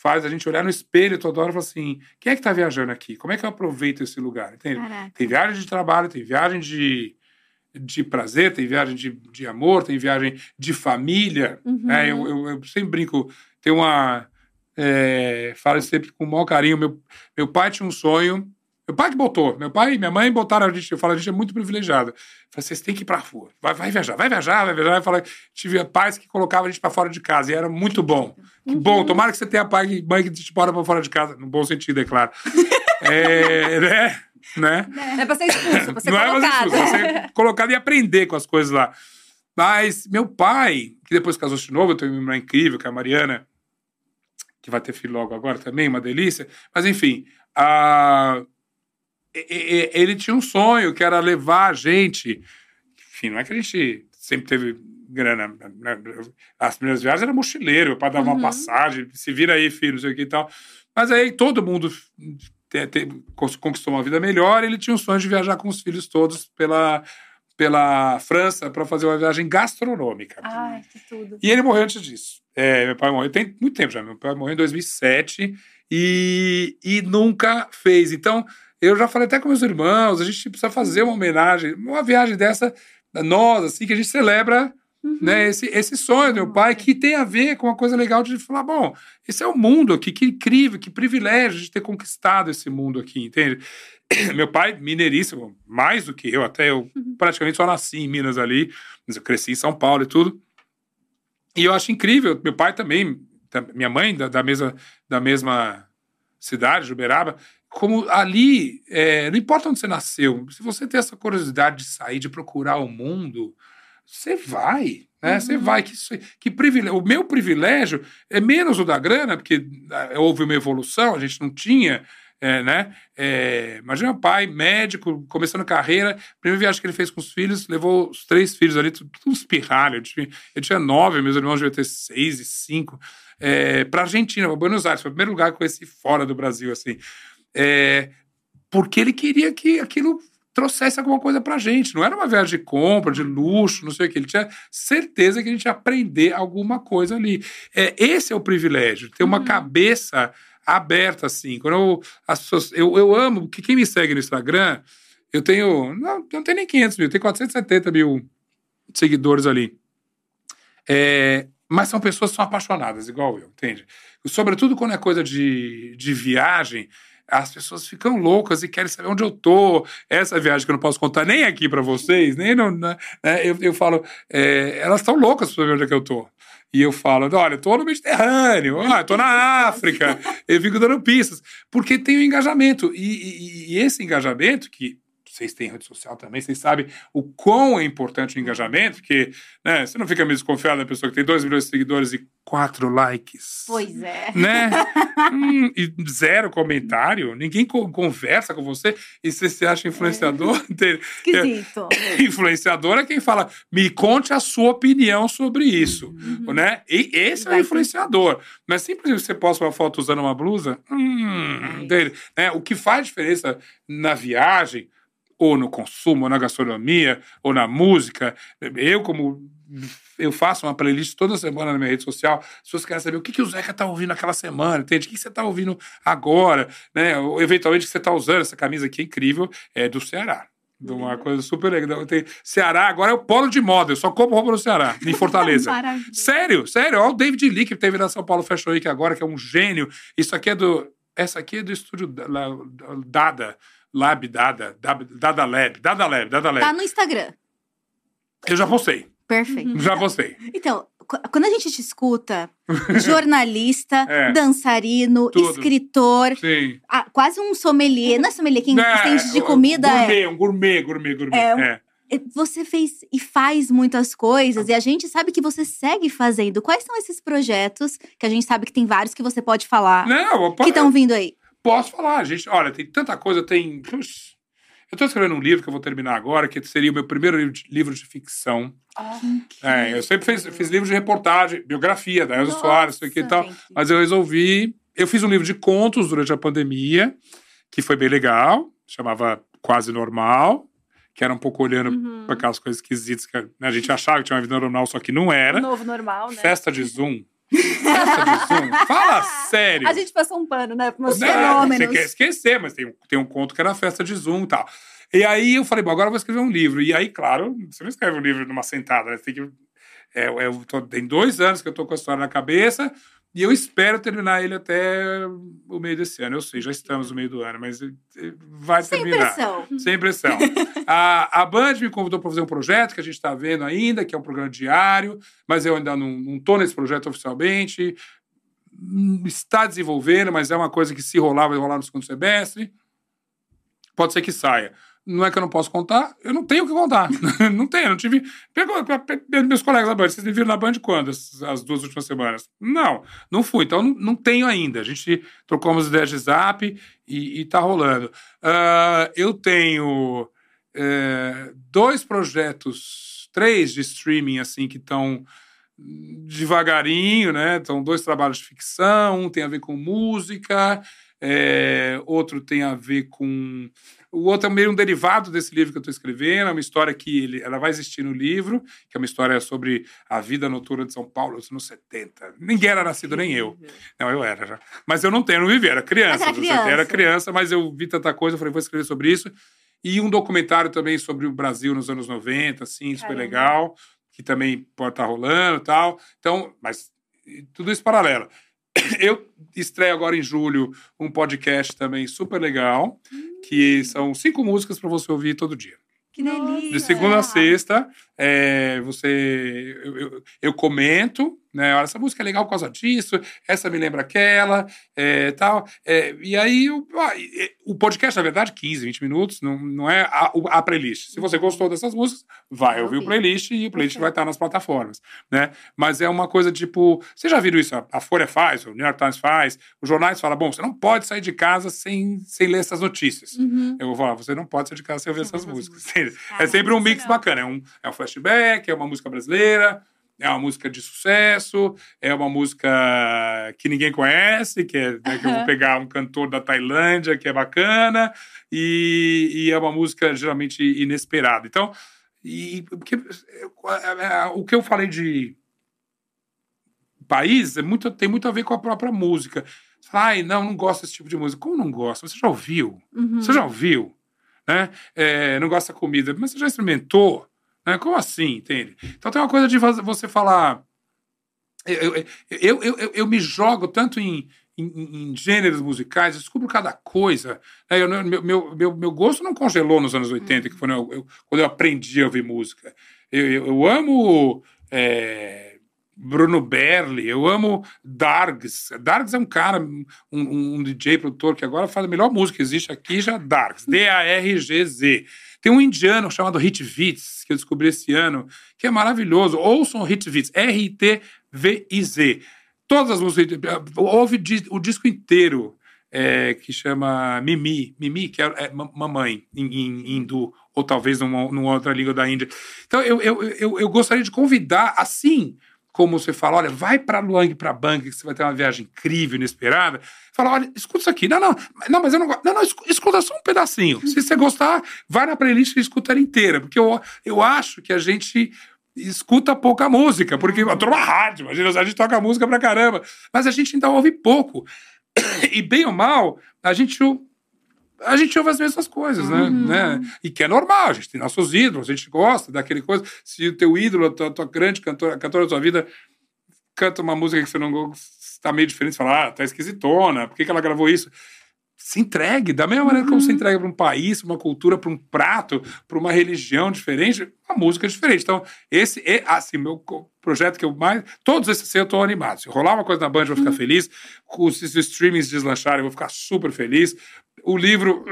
faz a gente olhar no espelho toda hora e falar assim: quem é que tá viajando aqui? Como é que eu aproveito esse lugar? Entende? Caraca. Tem viagem de trabalho, tem viagem de, de prazer, tem viagem de, de amor, tem viagem de família. Uhum. né? eu, eu, eu sempre brinco, tem uma. É, falo sempre com o maior carinho. Meu, meu pai tinha um sonho. Meu pai que botou. Meu pai e minha mãe botaram a gente. Eu falo, a gente é muito privilegiado. Eu vocês têm que ir pra rua. Vai, vai viajar, vai viajar, vai viajar. Eu falei, tive pais que colocavam a gente pra fora de casa. E era muito bom. Que bom. Tomara que você tenha pai e mãe que te bota pra fora de casa. No bom sentido, é claro. é, né? né? Não é pra ser expulso, pra ser não é mais colocado. expulso, é ser colocado e aprender com as coisas lá. Mas meu pai, que depois casou de novo, eu tenho uma irmã incrível, que é a Mariana, que vai ter filho logo agora também, uma delícia. Mas enfim, a- ele tinha um sonho que era levar a gente. Enfim, não é que a gente sempre teve grana. né? As primeiras viagens era mochileiro, pai dava Uhum. uma passagem, se vira aí, filho, não sei o que e tal. Mas aí todo mundo te- te- cons- conquistou uma vida melhor. Ele tinha um sonho de viajar com os filhos todos pela, pela França para fazer uma viagem gastronômica. Ai, que tudo. E ele morreu antes disso. É, meu pai morreu, tem muito tempo já. Meu pai morreu em 2007 e, e nunca fez. Então, eu já falei até com meus irmãos, a gente precisa fazer uma homenagem, uma viagem dessa, nós, assim, que a gente celebra né, esse, esse sonho do meu pai, que tem a ver com uma coisa legal de falar, bom, esse é o mundo aqui, que incrível, que privilégio de ter conquistado esse mundo aqui, entende? Meu pai, mineiríssimo, mais do que eu, até eu praticamente só nasci em Minas ali, mas eu cresci em São Paulo e tudo. E eu acho incrível, meu pai também, ta- minha mãe da, da mesma, da mesma cidade, de Uberaba, como ali, é, não importa onde você nasceu, se você tem essa curiosidade de sair, de procurar o mundo, você vai, né? Você vai. Que, que privilégio. O meu privilégio é menos o da grana, porque ah, houve uma evolução, a gente não tinha. é, né? É, imagina pai, médico, começando a carreira, primeira viagem que ele fez com os filhos, levou os três filhos ali, tudo, tudo uns pirralhos. Eu tinha, eu tinha nove, meus irmãos deviam ter seis e cinco. É, para Argentina, para Buenos Aires, foi o primeiro lugar que eu conheci fora do Brasil, assim. É, porque ele queria que aquilo trouxesse alguma coisa pra gente. Não era uma viagem de compra, de luxo, não sei o que. Ele tinha certeza que a gente ia aprender alguma coisa ali. É, esse é o privilégio, ter uma cabeça aberta, assim. Quando eu, as pessoas, eu, eu amo, que quem me segue no Instagram, eu tenho, não, não tenho nem 500 mil, eu tenho 470 mil seguidores ali. É, mas são pessoas que são apaixonadas, igual eu, entende? Sobretudo quando é coisa de, de viagem, as pessoas ficam loucas e querem saber onde eu tô. Essa viagem que eu não posso contar nem aqui para vocês, nem no, né, né, eu, eu falo, é, elas estão loucas para saber onde é que eu tô. E eu falo, olha, eu tô no Mediterrâneo, ah, eu tô na África, eu fico dando pistas, porque tem o engajamento. E, e- e esse engajamento, que vocês têm rede social também, vocês sabem o quão é importante o engajamento, porque né, você não fica meio desconfiado da pessoa que tem 2 milhões de seguidores e 4 likes. Pois é. Né? hum, e zero comentário, ninguém co- conversa com você e você se acha influenciador. Tem- Esquisito. influenciador é quem fala, me conte a sua opinião sobre isso, né? E esse é o influenciador. Mas simplesmente você posta uma foto usando uma blusa, hum, dele, né? O que faz diferença na viagem, ou no consumo, ou na gastronomia, ou na música, eu como eu faço uma playlist toda semana na minha rede social. As pessoas querem saber o que, que o Zeca tá ouvindo naquela semana, entende? O que, que você tá ouvindo agora, né? Ou, eventualmente, que você tá usando. Essa camisa aqui é incrível, é do Ceará. De uma coisa super legal. Tem Ceará agora é o polo de moda. Eu só compro roupa no Ceará, em Fortaleza. Sério, sério. Olha o David Lee, que teve na São Paulo Fashion Week agora, que é um gênio. Isso aqui é do. Essa aqui é do estúdio Dada. Lab Dada. Dada Lab. Dada Lab. Dada Lab. Tá no Instagram. Eu já postei. Perfeito. Já postei. Então, qu- quando a gente te escuta, jornalista, É. dançarino, Tudo. escritor, ah, quase um sommelier. Não é sommelier, quem É, entende de comida é. Gourmet, um gourmet, gourmet, gourmet. É É. Você fez e faz muitas coisas e a gente sabe que você segue fazendo. Quais são esses projetos que a gente sabe que tem vários que você pode falar Não, eu que estão vindo aí? Posso falar, gente. Olha, tem tanta coisa, tem. Eu estou escrevendo um livro que eu vou terminar agora, que seria o meu primeiro livro de, livro de ficção. É, eu sempre fiz, fiz livros de reportagem, biografia da Elza Nossa, Soares, isso aqui e tal. Mas eu resolvi. Eu fiz um livro de contos durante a pandemia, que foi bem legal, chamava Quase Normal, que era um pouco olhando Uhum. para aquelas coisas esquisitas que né, a gente achava que tinha uma vida normal, só que não era. Novo normal, né? Festa de Zoom. Festa de Zoom. Fala sério. A gente passou um pano, né? Para Os fenômenos. Você quer esquecer, mas tem, um- tem um conto que era festa de Zoom e tal. E aí eu falei, bom, agora eu vou escrever um livro. E aí, claro, você não escreve um livro numa sentada, né? Você tem que. É, eu tô- tem dois anos que eu tô com a história na cabeça e eu espero terminar ele até o meio desse ano. Eu sei, já estamos no meio do ano, mas eh, vai Sem terminar. pressão. Sem pressão. a, a Band me convidou para fazer um projeto que a gente está vendo ainda, que é um programa diário, mas eu ainda não estou nesse projeto oficialmente. Hum, Está desenvolvendo, mas é uma coisa que se rolar, vai rolar no segundo semestre. Pode ser que saia. Não é que eu não posso contar, eu não tenho o que contar. não tenho, não tive. Pegou, pe- pe- meus colegas da Band, vocês me viram na Band quando? As, as duas últimas semanas? Não, não fui. Então não, não tenho ainda. A gente trocou umas ideias de zap e, e tá rolando. Ah, eu tenho é, dois projetos, três de streaming, assim, que estão devagarinho, né? Então, dois trabalhos de ficção, um tem a ver com música, é, outro tem a ver com. O outro é meio um derivado desse livro que eu estou escrevendo, é uma história que ele, ela vai existir no livro, que é uma história sobre a vida noturna de São Paulo nos anos 70. Ninguém era nascido, nem eu. Não, eu era já. Mas eu não tenho, eu não vivi, era criança. Mas era nos 70, criança. era criança, mas eu vi tanta coisa, eu falei, vou escrever sobre isso. E um documentário também sobre o Brasil nos anos 90, assim, super Caramba. legal, que também pode estar rolando e tal. Então, mas tudo isso paralelo. Eu estreio agora em julho um podcast também super legal, que são cinco músicas para você ouvir todo dia. Que delícia. De segunda a sexta, é, você, eu, eu- eu comento, né? Olha, essa música é legal por causa disso, essa me lembra aquela, é, tal. É, e aí, ah, e- o podcast, na verdade, 15, 20 minutos, não, não é a, o- a playlist. Se você gostou dessas músicas, vai ouvir o playlist e o playlist vai estar nas plataformas, né? Mas é uma coisa tipo, vocês já viram isso? A, a Folha faz, o New York Times faz, os jornais falam, bom, você não pode sair de casa sem, sem ler essas notícias. Uhum. Eu vou falar, você não pode sair de casa sem ouvir essas músicas. músicas. É sempre um mix sensacional. bacana. É um, é um flashback, é uma música brasileira, é uma música de sucesso, é uma música que ninguém conhece, que, é, né, que eu vou pegar um cantor da Tailândia, que é bacana, e, e é uma música geralmente inesperada. Então, e, porque, é, é, o que eu falei de país é muito, tem muito a ver com a própria música. Você fala, Ai, não, não gosto desse tipo de música. Como não gosta? Você já ouviu? Uhum. Você já ouviu? Né? É, não gosta da comida, mas você já experimentou? Né? Como assim, entende? Então tem uma coisa de você falar. Eu, eu, eu, eu, eu- me jogo tanto em, em, em gêneros musicais, eu descubro cada coisa. né? Eu meu, meu, meu, meu gosto não congelou nos anos 80, que foi eu- eu- quando eu aprendi a ouvir música. Eu, eu, eu amo. é, Bruno Berli, eu amo Dargs. Dargs é um cara, um, um DJ produtor que agora faz a melhor música que existe aqui, já Dargs, D-A-R-G-Z. Tem um indiano chamado Hit Vits, que eu descobri esse ano, que é maravilhoso. Ouçam Hit Vits, R-I-T-V-I-Z. Todas as músicas, ouve o disco inteiro, é, que chama Mimi, Mimi, que é, é mamãe em, em hindu, ou talvez numa, numa, outra língua da Índia. Então eu, eu, eu, eu gostaria de convidar, assim como você fala, olha, vai para Luang, para Bang, que você vai ter uma viagem incrível, inesperada. Fala, olha, escuta isso aqui. Não, não, não, mas eu não gosto. Não, não, escuta só um pedacinho. Se você gostar, vai na playlist e escuta ela inteira. Porque eu, eu acho que a gente escuta pouca música, porque eu tô numa rádio, imagina, a gente toca música pra caramba, mas a gente ainda ouve pouco. E bem ou mal, a gente a gente ouve as mesmas coisas, né? uhum. né? E que é normal, a gente tem nossos ídolos, a gente gosta daquele coisa. Se o teu ídolo, a tua, tua grande cantora, cantora da tua vida, canta uma música que você não está meio diferente, você fala, ah, tá esquisitona, por que, que ela gravou isso? Se entregue, da mesma maneira uhum. como se entrega para um país, para uma cultura, para um prato, para uma religião diferente, a música é diferente. Então, esse é, assim, meu projeto que eu mais. Todos esses eu estou animado. Se rolar uma coisa na Band, eu vou ficar uhum. feliz. Se os streamings deslancharem, eu vou ficar super feliz. O livro,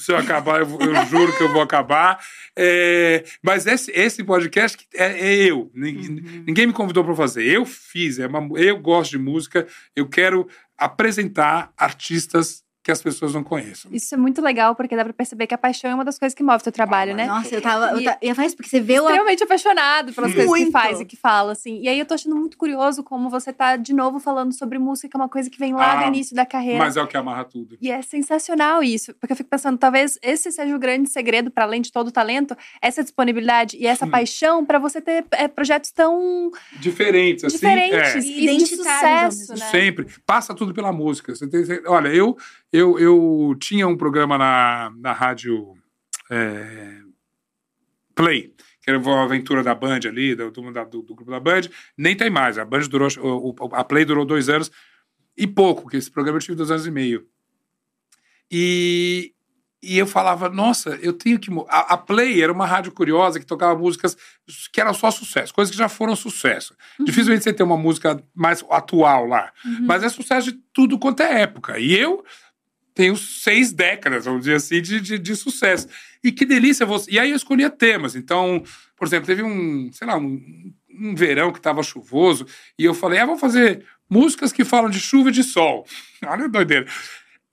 se eu acabar, eu, eu juro que eu vou acabar. É, mas esse, esse podcast é, é eu. Ninguém, uhum. ninguém me convidou para fazer. Eu fiz. É uma, eu gosto de música. Eu quero apresentar artistas que as pessoas não conheçam. Isso é muito legal, porque dá pra perceber que a paixão é uma das coisas que move o teu trabalho, ah, né? Nossa, eu tava. Eu, eu faço porque você vê o. Extremamente apaixonado pelas muito. coisas que faz e que fala, assim. E aí eu tô achando muito curioso como você tá de novo falando sobre música, que é uma coisa que vem lá ah, do início da carreira. Mas é o que amarra tudo. E é sensacional isso. Porque eu fico pensando, talvez esse seja o grande segredo, para além de todo o talento, essa disponibilidade e essa hum. paixão para você ter é, projetos tão. Diferentes, assim. Diferentes. É. E de sucesso, né? Sempre. Passa tudo pela música. Você tem, olha, eu eu, eu tinha um programa na, na rádio é, Play, que era uma aventura da Band ali, do, do, do, do, grupo da Band. Nem tem mais. A Band durou, a Play durou dois anos e pouco, que esse programa eu tive dois anos e meio. E, e eu falava, nossa, eu tenho que. A, a, Play era uma rádio curiosa que tocava músicas que eram só sucesso, coisas que já foram sucesso. Uhum. Dificilmente você ter uma música mais atual lá. Uhum. Mas é sucesso de tudo quanto é época. E eu tenho seis décadas, vamos dizer assim, de, de, de, sucesso. E que delícia você. E aí eu escolhia temas. Então, por exemplo, teve um, sei lá, um, um verão que estava chuvoso, e eu falei, ah, vamos fazer músicas que falam de chuva e de sol. Olha a doideira.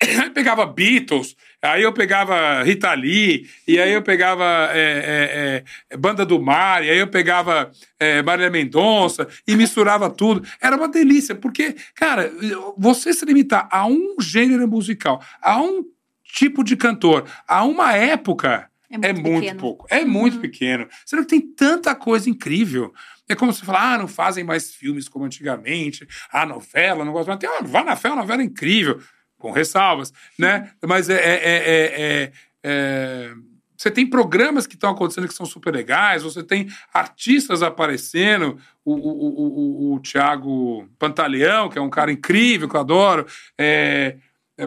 Aí pegava Beatles, aí eu pegava Rita Lee, e aí eu pegava é, é, é, Banda do Mar, e aí eu pegava é, Marília Mendonça, e misturava tudo. Era uma delícia, porque, cara, você se limitar a um gênero musical, a um tipo de cantor, a uma época, é muito, é muito pouco. É muito uhum. pequeno. Você não tem tanta coisa incrível. É como se falar, ah, não fazem mais filmes como antigamente, a novela, não gosto mais. Tem, ah, vá na fé, uma novela incrível com ressalvas, né? Mas é, é, é, você tem programas que estão acontecendo que são super legais, você tem artistas aparecendo, o, o, o, o, Tiago Pantaleão, que é um cara incrível, que eu adoro, é,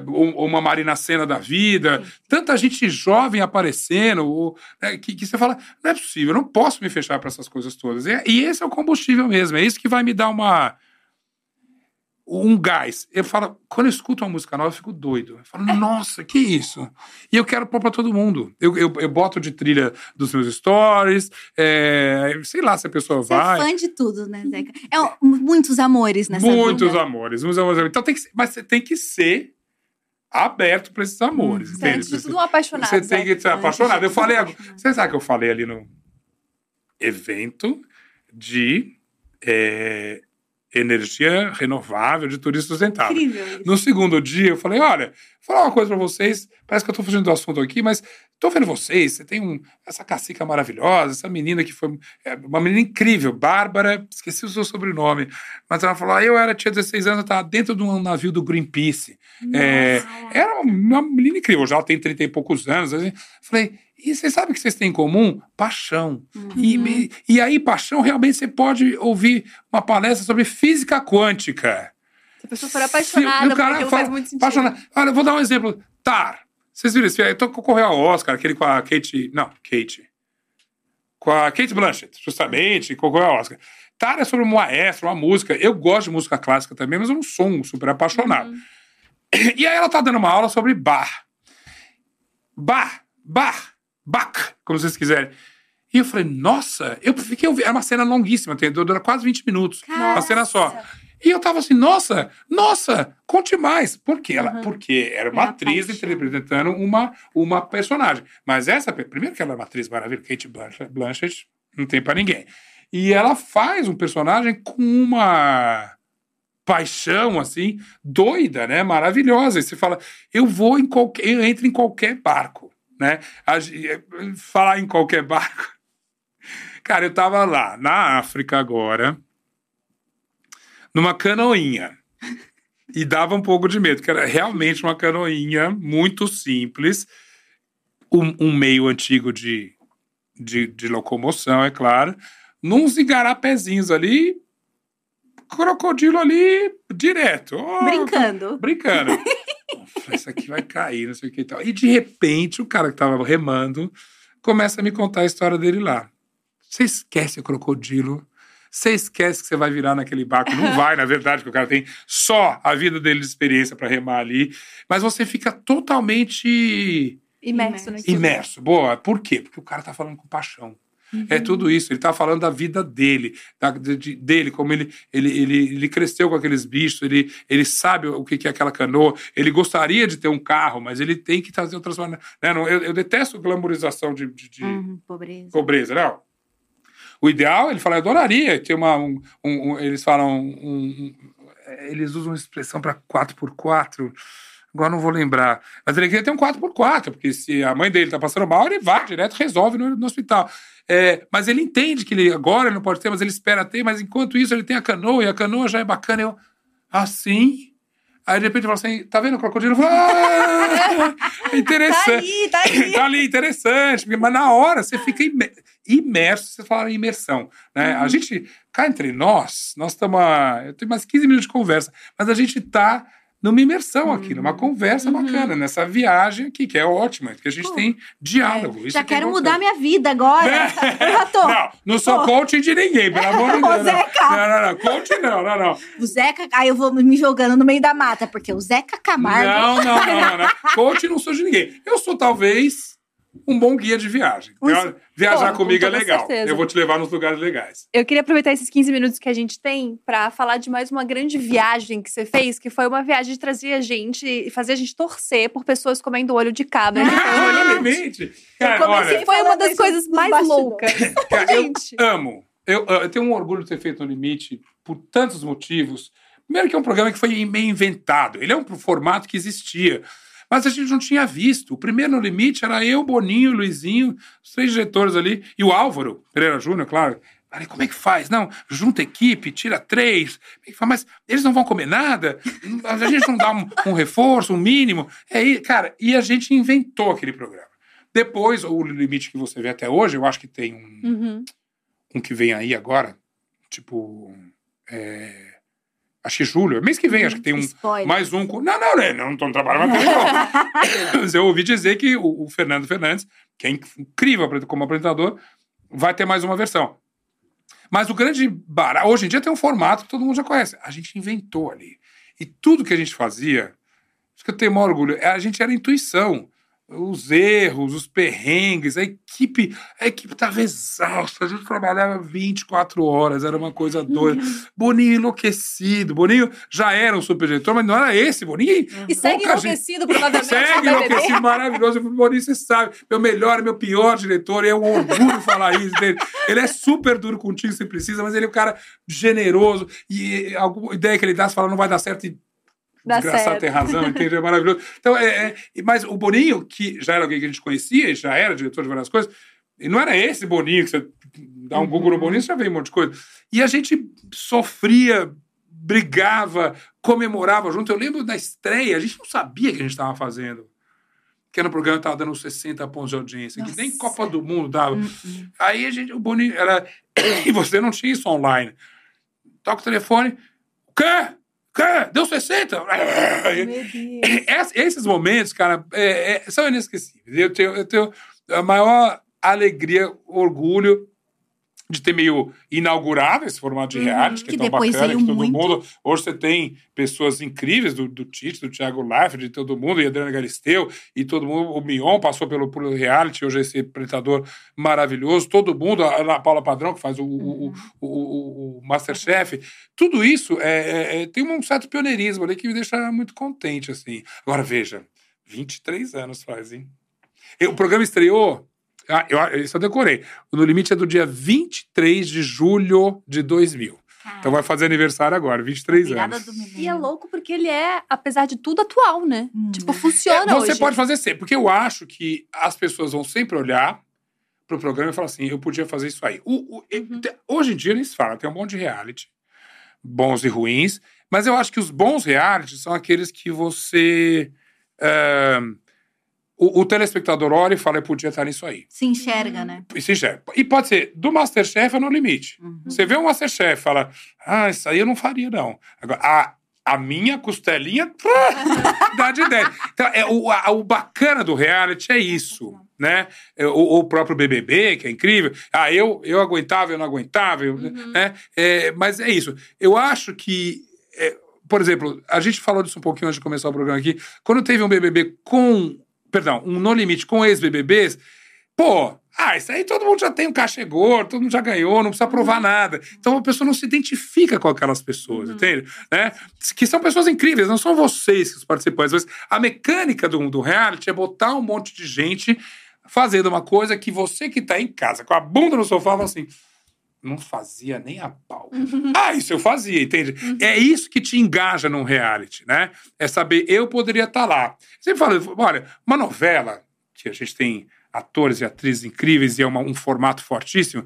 uma Marina Cena da vida, tanta gente jovem aparecendo, ou, né, que, que, você fala, não é possível, eu não posso me fechar para essas coisas todas. E, e esse é o combustível mesmo, é isso que vai me dar uma um gás. Eu falo, quando eu escuto uma música nova, eu fico doido. Eu falo, nossa, que isso? E eu quero pôr pra todo mundo. Eu, eu, eu boto de trilha dos meus stories, é, sei lá se a pessoa Você vai. é fã de tudo, né, Zeca? É, muitos amores nessa Muitos vida. amores, muitos amores. Então tem que, mas você tem que ser aberto para esses amores. Hum, entende? Você, tudo um apaixonado. Você tem que ser apaixonado. Eu falei, você sabe que eu falei ali no evento de é, energia renovável de turismo sustentável. Incrível No segundo dia, eu falei: olha, vou falar uma coisa para vocês. Parece que eu estou fugindo do assunto aqui, mas estou vendo vocês. Você tem um, essa cacica maravilhosa, essa menina que foi é, uma menina incrível, Bárbara, esqueci o seu sobrenome. Mas ela falou: ah, eu era, tinha 16 anos, eu estava dentro de um navio do Greenpeace. É, era uma, menina incrível, já ela tem 30 e poucos anos. Assim. Falei, e você sabe o que vocês têm em comum? Paixão. Uhum. E, e aí, paixão, realmente você pode ouvir uma palestra sobre física quântica. Se a pessoa for apaixonada, Se, cara faz muito sentido. Apaixonada. Olha, vou dar um exemplo. Tar. Vocês viram esse filme? Concorreu ao Oscar, aquele com a Kate... Não, Kate. Com a Kate Blanchett, justamente, concorreu ao Oscar. Tara é sobre um maestro, uma música. Eu gosto de música clássica também, mas eu não sou um super apaixonado. Uhum. E aí ela tá dando uma aula sobre bar. Bar, bar, Bach, como vocês quiserem. E eu falei, nossa, eu fiquei ouvindo. Era uma cena longuíssima, dura quase 20 minutos. Uma cena só. E eu tava assim, nossa, nossa, conte mais. Por quê? Ela, Porque era uma É atriz interpretando uma, uma personagem. Mas essa, primeiro que ela é uma atriz maravilhosa, Kate Blanchett, Blanchett não tem pra ninguém. E ela faz um personagem com uma paixão, assim, doida, né? Maravilhosa. E você fala, eu vou em qualquer, eu entro em qualquer barco, né? Ge- falar em qualquer barco. Cara, eu tava lá, na África agora, numa canoinha. E dava um pouco de medo, que era realmente uma canoinha muito simples, um, um meio antigo de, de, de locomoção, é claro, nos igarapézinhos ali, crocodilo ali direto. Oh, Brincando. Brincando. Falei, Isso aqui vai cair, não sei o que e tal. E de repente, o cara que tava remando começa a me contar a história dele lá. Você esquece o crocodilo. Você esquece que você vai virar naquele barco. Não vai, na verdade, porque o cara tem só a vida dele de experiência para remar ali. Mas você fica totalmente Imerso naquilo. imerso. Boa, por quê? Porque o cara tá falando com paixão. É tudo isso. Ele tá falando da vida dele, da- de- de- dele, como ele, ele, ele, ele cresceu com aqueles bichos, ele, ele sabe o que que é aquela canoa, ele gostaria de ter um carro, mas ele tem que trazer outras maneiras. Né? Eu, eu detesto glamorização de, de- de Uhum, pobreza. pobreza, não. O ideal, ele fala, eu adoraria ter uma. Um, um- um- eles falam. eles usam uma expressão para 4x4. Agora não vou lembrar. Mas ele queria ter um 4x4, porque se a mãe dele tá passando mal, ele vai direto, resolve no, no hospital. É, mas ele entende que ele agora ele não pode ter, mas ele espera ter, mas enquanto isso ele tem a canoa, e a canoa já é bacana. Eu, assim. Aí de repente ele fala assim: tá vendo o crocodilo? Eu falo, ah, Tá interessante. aí, tá aí. tá ali, interessante. Mas na hora você fica imer- imerso, você fala em imersão. Né? Uhum. A gente, cá entre nós, nós estamos. Eu tenho mais 15 minutos de conversa, mas a gente tá numa imersão aqui, Uhum. numa conversa bacana, nessa viagem aqui, que é ótima, que a gente tem diálogo. Isso Já que é quero mudar minha vida agora. Eu já tô. Não, não sou Tô. coach de ninguém, pelo amor de Deus. Não, Zeca. não, não, não. Coach não, não, não. O Zeca, aí eu vou me jogando no meio da mata, porque o Zeca Camargo. Não, não, não, não, não. Coach não sou de ninguém. Eu sou talvez um bom guia de viagem. Um- Via- Viajar Pô, comigo com é legal. certeza. Eu vou te levar nos lugares legais. Eu queria aproveitar esses 15 minutos que a gente tem pra falar de mais uma grande viagem que você fez, que foi uma viagem de trazer a gente e fazer a gente torcer por pessoas comendo olho de cabra. Ah, limite. realmente. Cara, olha, Foi uma das coisas mais bastidores. loucas. cara, eu gente. amo. Eu, eu tenho um orgulho de ter feito no Limite por tantos motivos. Primeiro que é um programa que foi meio inventado. Ele é um formato que existia. Mas a gente não tinha visto. O primeiro no Limite era eu, Boninho, Luizinho, os três diretores ali, e o Álvaro, Pereira Júnior, claro. Falei, como é que faz? Não, junta equipe, tira três. É? Mas eles não vão comer nada? A gente não dá um, um reforço, um mínimo? É, aí, cara, e a gente inventou aquele programa. Depois, o limite que você vê até hoje, eu acho que tem um, Uhum. um que vem aí agora, tipo. é, acho que julho, mês que vem, acho que tem um. Spoiler. Mais um. Não, não, né? Não estou trabalhando ele, não. Mas eu ouvi dizer que o, o Fernando Fernandes, que é incrível como apresentador, vai ter mais uma versão. Mas o grande barato. Hoje em dia tem um formato que todo mundo já conhece. A gente inventou ali. E tudo que a gente fazia, isso que eu tenho maior orgulho, é, a gente era intuição. Os erros, os perrengues, a equipe, a equipe estava exausta, a gente trabalhava 24 horas, era uma coisa doida. Boninho enlouquecido, Boninho já era um super diretor, mas não era esse, Boninho. E segue pouca gente- enlouquecido, provavelmente. Segue enlouquecido, maravilhoso. Boninho, você sabe, meu melhor, meu pior diretor, e é um orgulho falar isso dele. Ele é super duro contigo se precisa, mas ele é um cara generoso, e alguma ideia que ele dá, você fala, não vai dar certo, e Dá Desgraçado certo. tem razão, entende? É maravilhoso. Então, é, é- mas o Boninho, que já era alguém que a gente conhecia, e já era diretor de várias coisas, e não era esse Boninho que você dá um Google no Boninho, você já vê um monte de coisa. E a gente sofria, brigava, comemorava junto. Eu lembro da estreia, a gente não sabia o que a gente estava fazendo. Que era um programa que estava dando 60 pontos de audiência, que nem Nossa. Copa do Mundo dava. Aí a gente, o Boninho era. E você não tinha isso online. Toca o telefone. O quê? Quê? Deu 60? Meu Deus. Ess- Esses momentos, cara, é- é- são inesquecíveis. Eu tenho, eu tenho a maior alegria, orgulho de ter meio inaugurado esse formato de Uhum. reality, que, Que é tão bacana, que todo muito. mundo... Hoje você tem pessoas incríveis do, do Tite, do Thiago Leifert, de todo mundo, e Adriana Galisteu, e todo mundo, o Mion passou pelo, pelo reality, hoje é esse apresentador maravilhoso, todo mundo, a Ana Paula Padrão, que faz o, o, Uhum. o, o, o Masterchef, tudo isso é, é- é- tem um certo pioneirismo ali que me deixa muito contente, assim. Agora, veja, 23 anos faz, hein? O programa estreou. Ah, eu, isso eu decorei. O No Limite é do dia 23 de julho de 2000. Então vai fazer aniversário agora, 23 Virada anos. do E é louco porque ele é, apesar de tudo, atual, né? Hum. Tipo, funciona É, você hoje. pode fazer sempre, porque eu acho que as pessoas vão sempre olhar pro programa e falar assim: eu podia fazer isso aí. O- o- Uhum. Hoje em dia eles falam, tem um monte de reality, bons e ruins, mas eu acho que os bons realities são aqueles que você. ah, o, o telespectador olha e fala: eu podia estar nisso aí. Se enxerga, né? E, se enxerga. E pode ser do Masterchef ou no limite. Uhum. Você vê um Masterchef e fala: ah, isso aí eu não faria, não. Agora, a, a minha costelinha dá de 10. Então, é, o, a- o bacana do reality é isso. Né? É, O, o próprio BBB, que é incrível. Ah, eu, eu aguentava, eu não aguentava. eu- né? É, mas é isso. Eu acho que. é, por exemplo, a gente falou disso um pouquinho antes de começar o programa aqui. Quando teve um BBB com. Perdão, um No Limite com ex-BBBs, pô, ah, isso aí todo mundo já tem um cachê gordo, todo mundo já ganhou, não precisa provar nada. Então a pessoa não se identifica com aquelas pessoas, entende? Né? Que são pessoas incríveis, não são vocês que os participantes, mas a mecânica do, do reality é botar um monte de gente fazendo uma coisa que você que tá em casa, com a bunda no sofá, fala assim. Não fazia nem a pau. Ah, isso eu fazia, entende? É isso que te engaja num reality, né? É saber, eu poderia estar lá. Sempre falo, olha, uma novela, que a gente tem atores e atrizes incríveis e é uma- um formato fortíssimo,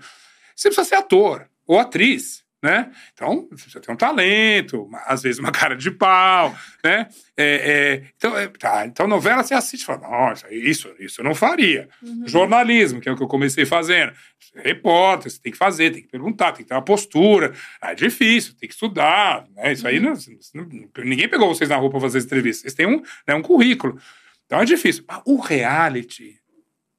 você precisa ser ator ou atriz, né? Então, você ter um talento, uma- às vezes uma cara de pau, né? É, é, então, é, tá, então, novela você assiste e fala, nossa, isso, isso eu não faria. Jornalismo, que é o que eu comecei fazendo. Repórter, você tem que fazer, tem que perguntar, tem que ter uma postura. Ah, É difícil, tem que estudar, né? Isso aí, não, não- ninguém pegou vocês na rua para fazer entrevista. Vocês têm um, né, um currículo. Então é difícil. Mas o reality,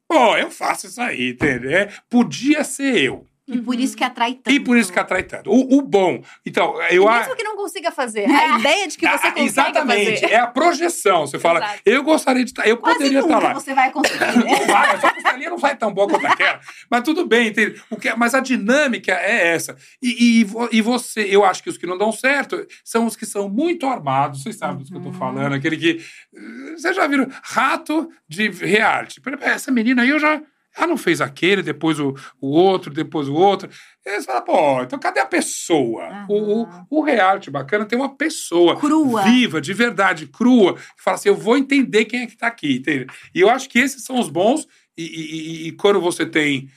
pô, eu faço isso aí, entendeu? É, podia ser eu. E por isso que atrai tanto. E por isso que atrai tanto. O, o bom. Então, eu acho. mesmo que não consiga fazer, a ideia de que você Ah, consegue Exatamente, fazer. é a projeção. Você fala, Exato. eu gostaria de estar, eu Quase poderia estar lá. você vai conseguir, né? Não vai, a sua costelinha não vai tão boa quanto aquela. Mas tudo bem, entende? O que, mas a dinâmica é essa. E, e, e você, eu acho que os que não dão certo são os que são muito armados. Vocês sabem do que eu tô falando. Aquele que. eh, Vocês já viram? Rato de reality. Exemplo, Essa menina aí eu já. Ela não fez aquele, depois o, o outro, depois o outro. E aí você fala, pô, então cadê a pessoa? O, o, o reality bacana tem uma pessoa Crua. viva, de verdade, crua, que fala assim: eu vou entender quem é que tá aqui, entende? E eu acho que esses são os bons, e, e- e- quando você tem,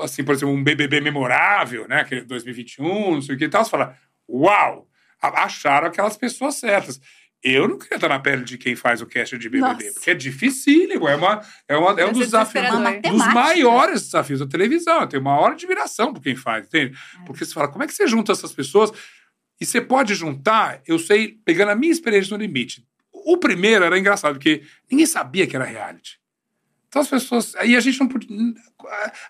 assim, por exemplo, um BBB memorável, né, aquele 2021, não sei o que e tal, você fala: uau, acharam aquelas pessoas certas. Eu não queria estar na pele de quem faz o cast de BBB, Nossa. porque é dificílimo, é, uma, é, uma, é um dos ser desafios Dos maiores desafios da televisão. Eu tenho uma hora de admiração por quem faz, entende? Porque você fala, como é que você junta essas pessoas? E você pode juntar, eu sei, pegando a minha experiência no limite. O primeiro era engraçado, porque ninguém sabia que era reality. Então as pessoas. Aí a gente não podia.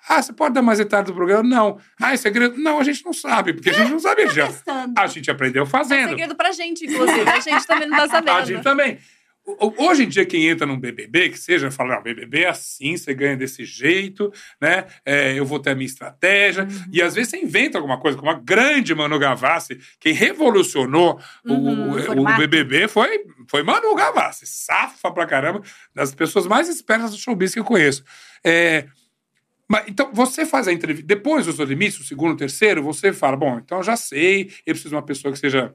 Ah, você pode dar mais detalhes do programa? Não. Ah, é segredo? Não, a gente não sabe, porque a gente não sabia já. Testando. A gente aprendeu É fazendo. segredo pra gente, inclusive. A gente também não tá sabendo. A gente também. O- o- Hoje em dia, quem entra num BBB, que seja, fala, não, BBB é assim, você ganha desse jeito, né? É, eu vou ter a minha estratégia. E às vezes você inventa alguma coisa, como a grande Manu Gavassi, quem revolucionou o- Uhum, o, o formato. BBB foi, foi Manu Gavassi. Safa pra caramba, das pessoas mais espertas do showbiz que eu conheço. É, mas, então, você faz a entrevista. Depois dos limites, o segundo, o terceiro, você fala: bom, então eu já sei, eu preciso de uma pessoa que seja.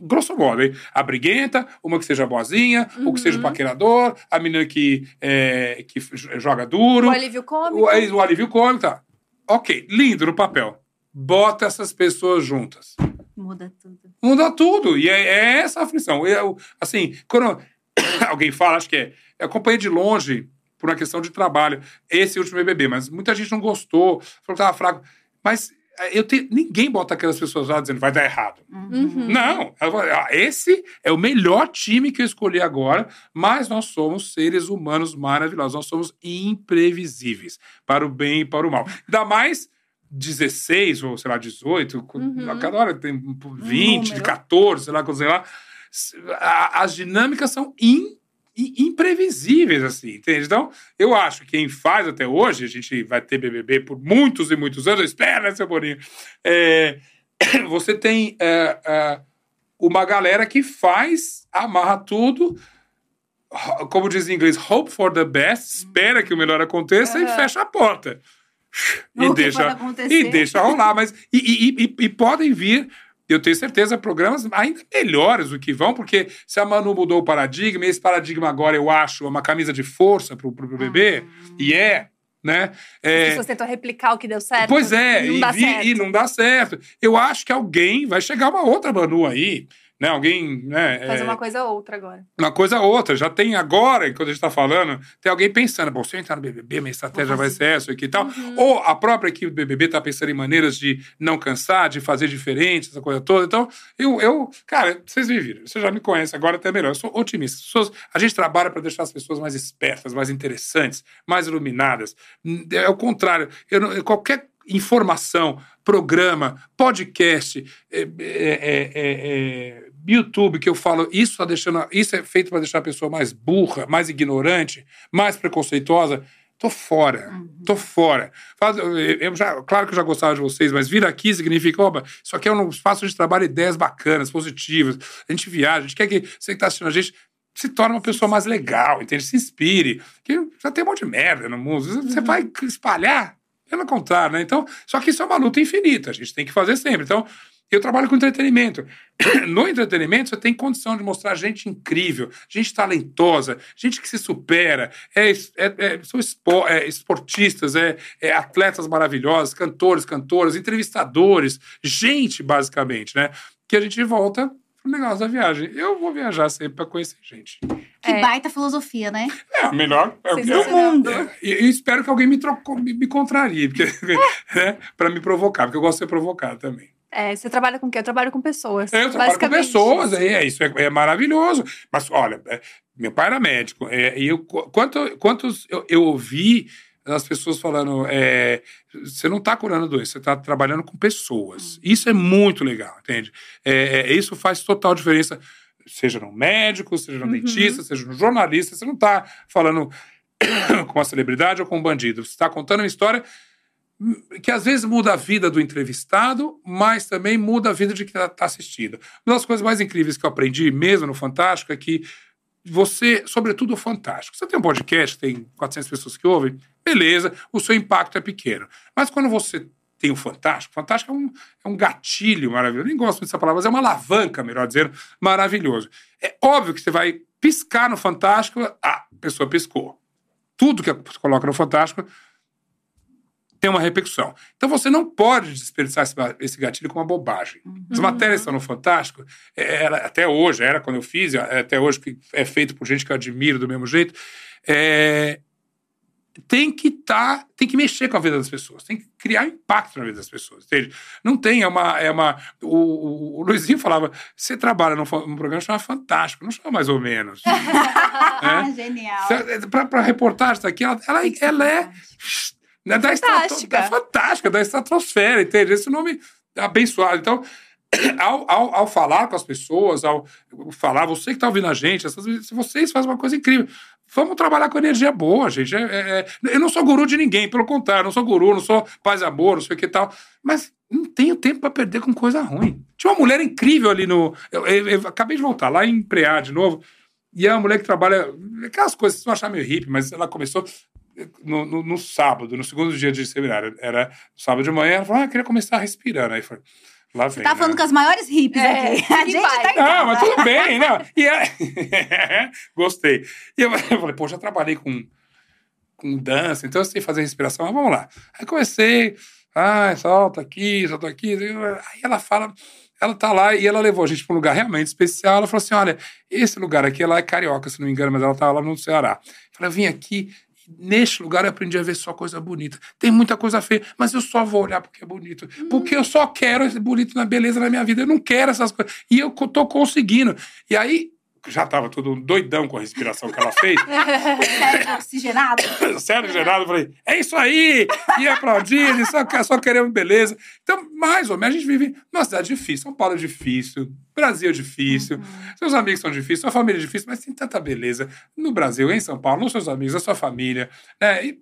Grosso modo, hein? A briguenta, uma que seja boazinha, ou que seja o paquerador, a menina que, é, que joga duro, O alívio cômico. o, aí o alívio cômico, tá. Ok, lindo no papel. Bota essas pessoas juntas. Muda tudo. Muda tudo. E é, é essa a aflição. Eu, assim, quando alguém fala, acho que é, eu acompanhei de longe por uma questão de trabalho esse último BBB, mas muita gente não gostou, falou que tava fraco. Mas eu tenho, ninguém bota aquelas pessoas lá dizendo vai dar errado. Uhum. Não. Ela fala, "Ah, esse é o melhor time que eu escolhi agora, mas nós somos seres humanos maravilhosos. Nós somos imprevisíveis, para o bem e para o mal. Ainda mais 16 ou, sei lá, 18, com- Uhum. a cada hora tem 20, número. 14, sei lá, sei lá. As dinâmicas são in- imprevisíveis, assim, entende? Então, eu acho que quem faz até hoje, a gente vai ter BBB por muitos e muitos anos, né, seu Boninho? É, você tem é, é, uma galera que faz, amarra tudo, como diz em inglês, hope for the best, espera que o melhor aconteça e Aham. fecha a porta. E O que deixa, e deixa rolar. Mas, e, e- e- e podem vir, eu tenho certeza, programas ainda melhores do que vão, porque se a Manu mudou o paradigma, e esse paradigma agora eu acho é uma camisa de força pro, pro, pro bebê, e é, né? As É, pessoas tentam replicar o que deu certo. Pois é, e não e, dá vi- certo. e não dá certo. Eu acho que alguém vai chegar uma outra Manu aí, né? Alguém, né? Fazer é, uma coisa ou outra agora. uma coisa ou outra. Já tem agora, quando a gente tá falando, tem alguém pensando, bom, se eu entrar no BBB, minha estratégia vai ser essa aqui e tal. Uhum. Ou a própria equipe do BBB tá pensando em maneiras de não cansar, de fazer diferente, essa coisa toda. Então, eu, eu cara, vocês me viram, vocês já me conhecem agora até melhor. Eu sou otimista. As pessoas- a gente trabalha para deixar as pessoas mais espertas, mais interessantes, mais iluminadas. É o contrário. Eu qualquer informação, programa, podcast, é, é, é, é, é, YouTube que eu falo, isso tá deixando, isso é feito para deixar a pessoa mais burra, mais ignorante, mais preconceituosa. Tô fora, tô fora. Faz- eu- já, claro que eu já gostava de vocês, mas vir aqui significa, opa, isso aqui é um espaço de trabalho, ideias bacanas, positivas. A gente viaja, a gente quer que você que está assistindo a gente se torne uma pessoa mais legal, entende? Se inspire. Que já tem um monte de merda no mundo. Você vai espalhar, pelo contrário, né? Então, só que isso é uma luta infinita, a gente tem que fazer sempre. Então, eu trabalho com entretenimento. No entretenimento, você tem condição de mostrar gente incrível, gente talentosa, gente que se supera, é, é- é- são espo- é, esportistas, é, é atletas maravilhosos, cantores, cantoras, entrevistadores, gente, basicamente, né? Que a gente volta pro negócio da viagem. Eu vou viajar sempre para conhecer gente. Que É. baita filosofia, né? É, melhor. É, o que eu- Do mundo. é, e eu espero que alguém me, troco, me, me contrarie, porque, né, para me provocar, porque eu gosto de ser provocado também. É, você trabalha com o quê? Eu trabalho com pessoas. É, Eu trabalho com pessoas, é, é, isso é, é maravilhoso. Mas, olha, é, meu pai era médico, é, e eu, qu- quanto, quantos eu, eu ouvi as pessoas falando, é, você não está curando doença, você está trabalhando com pessoas. Isso é muito legal, entende? É, é, isso faz total diferença, seja no médico, seja no Uhum. dentista, seja no jornalista, você não está falando com uma celebridade ou com um bandido, você está contando uma história que às vezes muda a vida do entrevistado, mas também muda a vida de quem está assistindo. Uma das coisas mais incríveis que eu aprendi mesmo no Fantástico é que você, sobretudo o Fantástico, você tem um podcast, tem 400 pessoas que ouvem, beleza, o seu impacto é pequeno. Mas quando você tem o Fantástico, Fantástico é um, é um gatilho maravilhoso, nem gosto dessa palavra, mas é uma alavanca, melhor dizendo, maravilhoso. É óbvio que você vai piscar no Fantástico, a pessoa piscou. Tudo que você coloca no Fantástico tem uma repercussão. Então você não pode desperdiçar esse, gatilho com uma bobagem. As matérias estão no Fantástico, é, era- até hoje, era quando eu fiz, é até hoje que é feito por gente que eu admiro do mesmo jeito, é, tem que tá, tem que mexer com a vida das pessoas, tem que criar impacto na vida das pessoas, entende? Não tem, é uma, é uma o, o- o Luizinho falava, você trabalha num, num programa chamado Fantástico, não chama mais ou menos. Ah, Genial. Para reportagem daqui, ela, ela, ela é né, da, Fantástica. da fantástica, da estratosfera, entende? Esse nome abençoado. Então, ao, ao, ao falar com as pessoas, ao falar, você que está ouvindo a gente, essas, vocês fazem uma coisa incrível. Vamos trabalhar com energia boa, gente. É- é- é- eu não sou guru de ninguém, pelo contrário, não sou guru, não sou paz e amor, não sei o que tal. Mas não tenho tempo para perder com coisa ruim. Tinha uma mulher incrível ali no. Eu, eu- eu acabei de voltar lá em Preá de novo. E é uma mulher que trabalha. Aquelas coisas, vocês vão achar meio hippie, mas ela começou no, no- no sábado, no segundo dia de seminário. Era sábado de manhã. Ela falou: Ah, eu queria começar respirando. Aí foi. Lá vem. Tá né? falando com as maiores hippies É, aqui. A gente vai. tá em Não, casa. mas tudo bem, não. E é... Gostei. E eu, eu falei, pô, já trabalhei com, com dança, então eu sei fazer respiração, mas vamos lá. Aí comecei, ah, solta aqui, solta aqui. Aí ela fala, ela tá lá e ela levou a gente para um lugar realmente especial. Ela falou assim: olha, esse lugar aqui, ela é carioca, se não me engano, mas ela tava lá no Ceará. Eu falei, eu vim aqui. Neste lugar eu aprendi a ver só coisa bonita. Tem muita coisa feia, mas eu só vou olhar porque é bonito. Porque eu só quero esse bonito na beleza na minha vida. Eu não quero essas coisas. E eu tô conseguindo. E aí, já tava todo doidão com a respiração que ela fez. Cérebro oxigenado. Sério, Geraldo, eu falei, é isso aí! E aplaudindo, só, só queremos beleza. Então, mais ou menos, a gente vive numa cidade difícil. São Paulo é difícil, Brasil é difícil, seus amigos são difíceis, sua família é difícil, mas tem tanta beleza no Brasil, em São Paulo, nos seus amigos, na sua família. Né? E,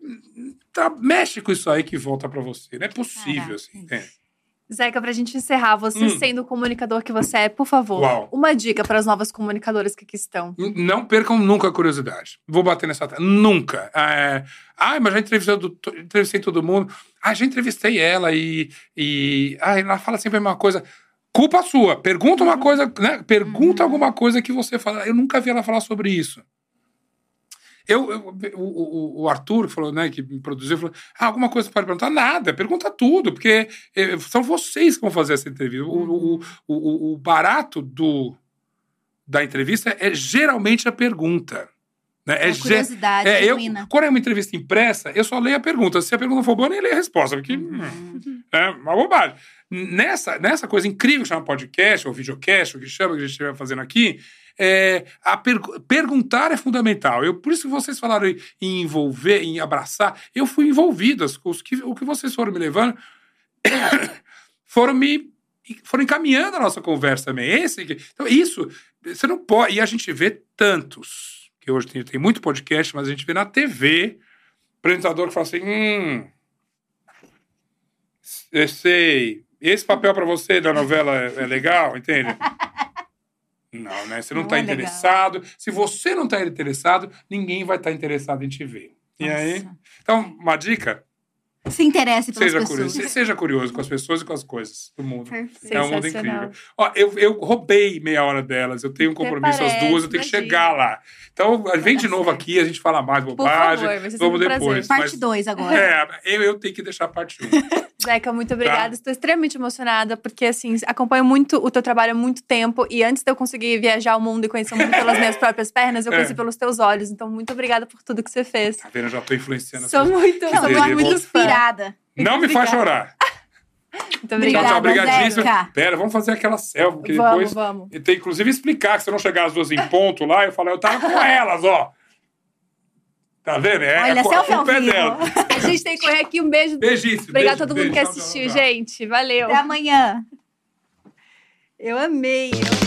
tá, mexe com isso aí que volta pra você. Não é possível, Caraca. assim. entende? Zeca, pra gente encerrar, você Hum. sendo o comunicador que você é, por favor, Uau. uma dica para as novas comunicadoras que aqui estão. Não percam nunca a curiosidade. Vou bater nessa. Nunca. É... Ai, mas já entrevistei, do- to- entrevistei todo mundo. Ah, já entrevistei ela e. e... Ah, ela fala sempre a mesma coisa. Culpa sua. Pergunta uma coisa, né? Pergunta alguma coisa que você fala. Eu nunca vi ela falar sobre isso. Eu, eu- o, o- Arthur que falou, né, que me produziu, falou: ah, alguma coisa você pode perguntar? Nada, pergunta tudo, porque eh, são vocês que vão fazer essa entrevista. O, o, o, barato do, da entrevista é geralmente a pergunta. Né? É É, curiosidade é, eu, quando é uma entrevista impressa, eu só leio a pergunta. Se a pergunta for boa, eu nem leio a resposta, porque hum, é uma bobagem. Nessa, nessa coisa incrível que chama podcast, ou videocast, o que chama, que a gente estiver fazendo aqui, é, a pergu- perguntar é fundamental. Eu, por isso que vocês falaram em, envolver, em abraçar, eu fui envolvido. Os que, o que vocês foram me levando foram me foram encaminhando a nossa conversa também. Esse, que- então, isso, você não pode. E a gente vê tantos, que hoje tem, tem muito podcast, mas a gente vê na TV, apresentador que fala assim: hum, eu sei, esse papel para você da novela é, é legal, entende? Não, né? Você não está é legal. interessado. Se você não está interessado, ninguém vai estar interessado em te ver. E aí? Então, uma dica: Se interesse pelas seja pessoas. curioso, seja curioso com as pessoas e com as coisas do mundo. Perfeito. É um mundo incrível. Ó, eu, eu roubei meia hora delas. Eu tenho um compromisso às duas, eu tenho que chegar lá. Então, vem de novo certo. aqui, a gente fala mais Por bobagem. favor, vai ser Vamos um depois. prazer. Parte 2 agora. É, eu, eu tenho que deixar parte 1. Zeca, muito obrigada. Tá. Estou extremamente emocionada, porque assim, acompanho muito o teu trabalho há muito tempo. E antes de eu conseguir viajar o mundo e conhecer o mundo pelas minhas próprias pernas, eu É. conheci pelos teus olhos. Então, muito obrigada por tudo que você fez. Tá vendo? Eu já tô influenciando Sou muito, sou muito voltar. Inspirada. Não me faz chorar. Muito obrigada. tchau. Obrigada, Obrigadíssimo. Pera, vamos fazer aquela selfie, porque Vamos, depois. vamos. E tem inclusive explicar que se eu não chegar as duas em ponto lá, eu falo, eu tava com elas, ó. Tá vendo? É, Olha, a selfie é vivo. dela. A gente tem que correr aqui. Um beijo. Beijíssimo. Obrigada a beijo, todo mundo que beijo. Assistiu, tchau, tchau. gente. Valeu. Até amanhã. Eu amei. Eu amei.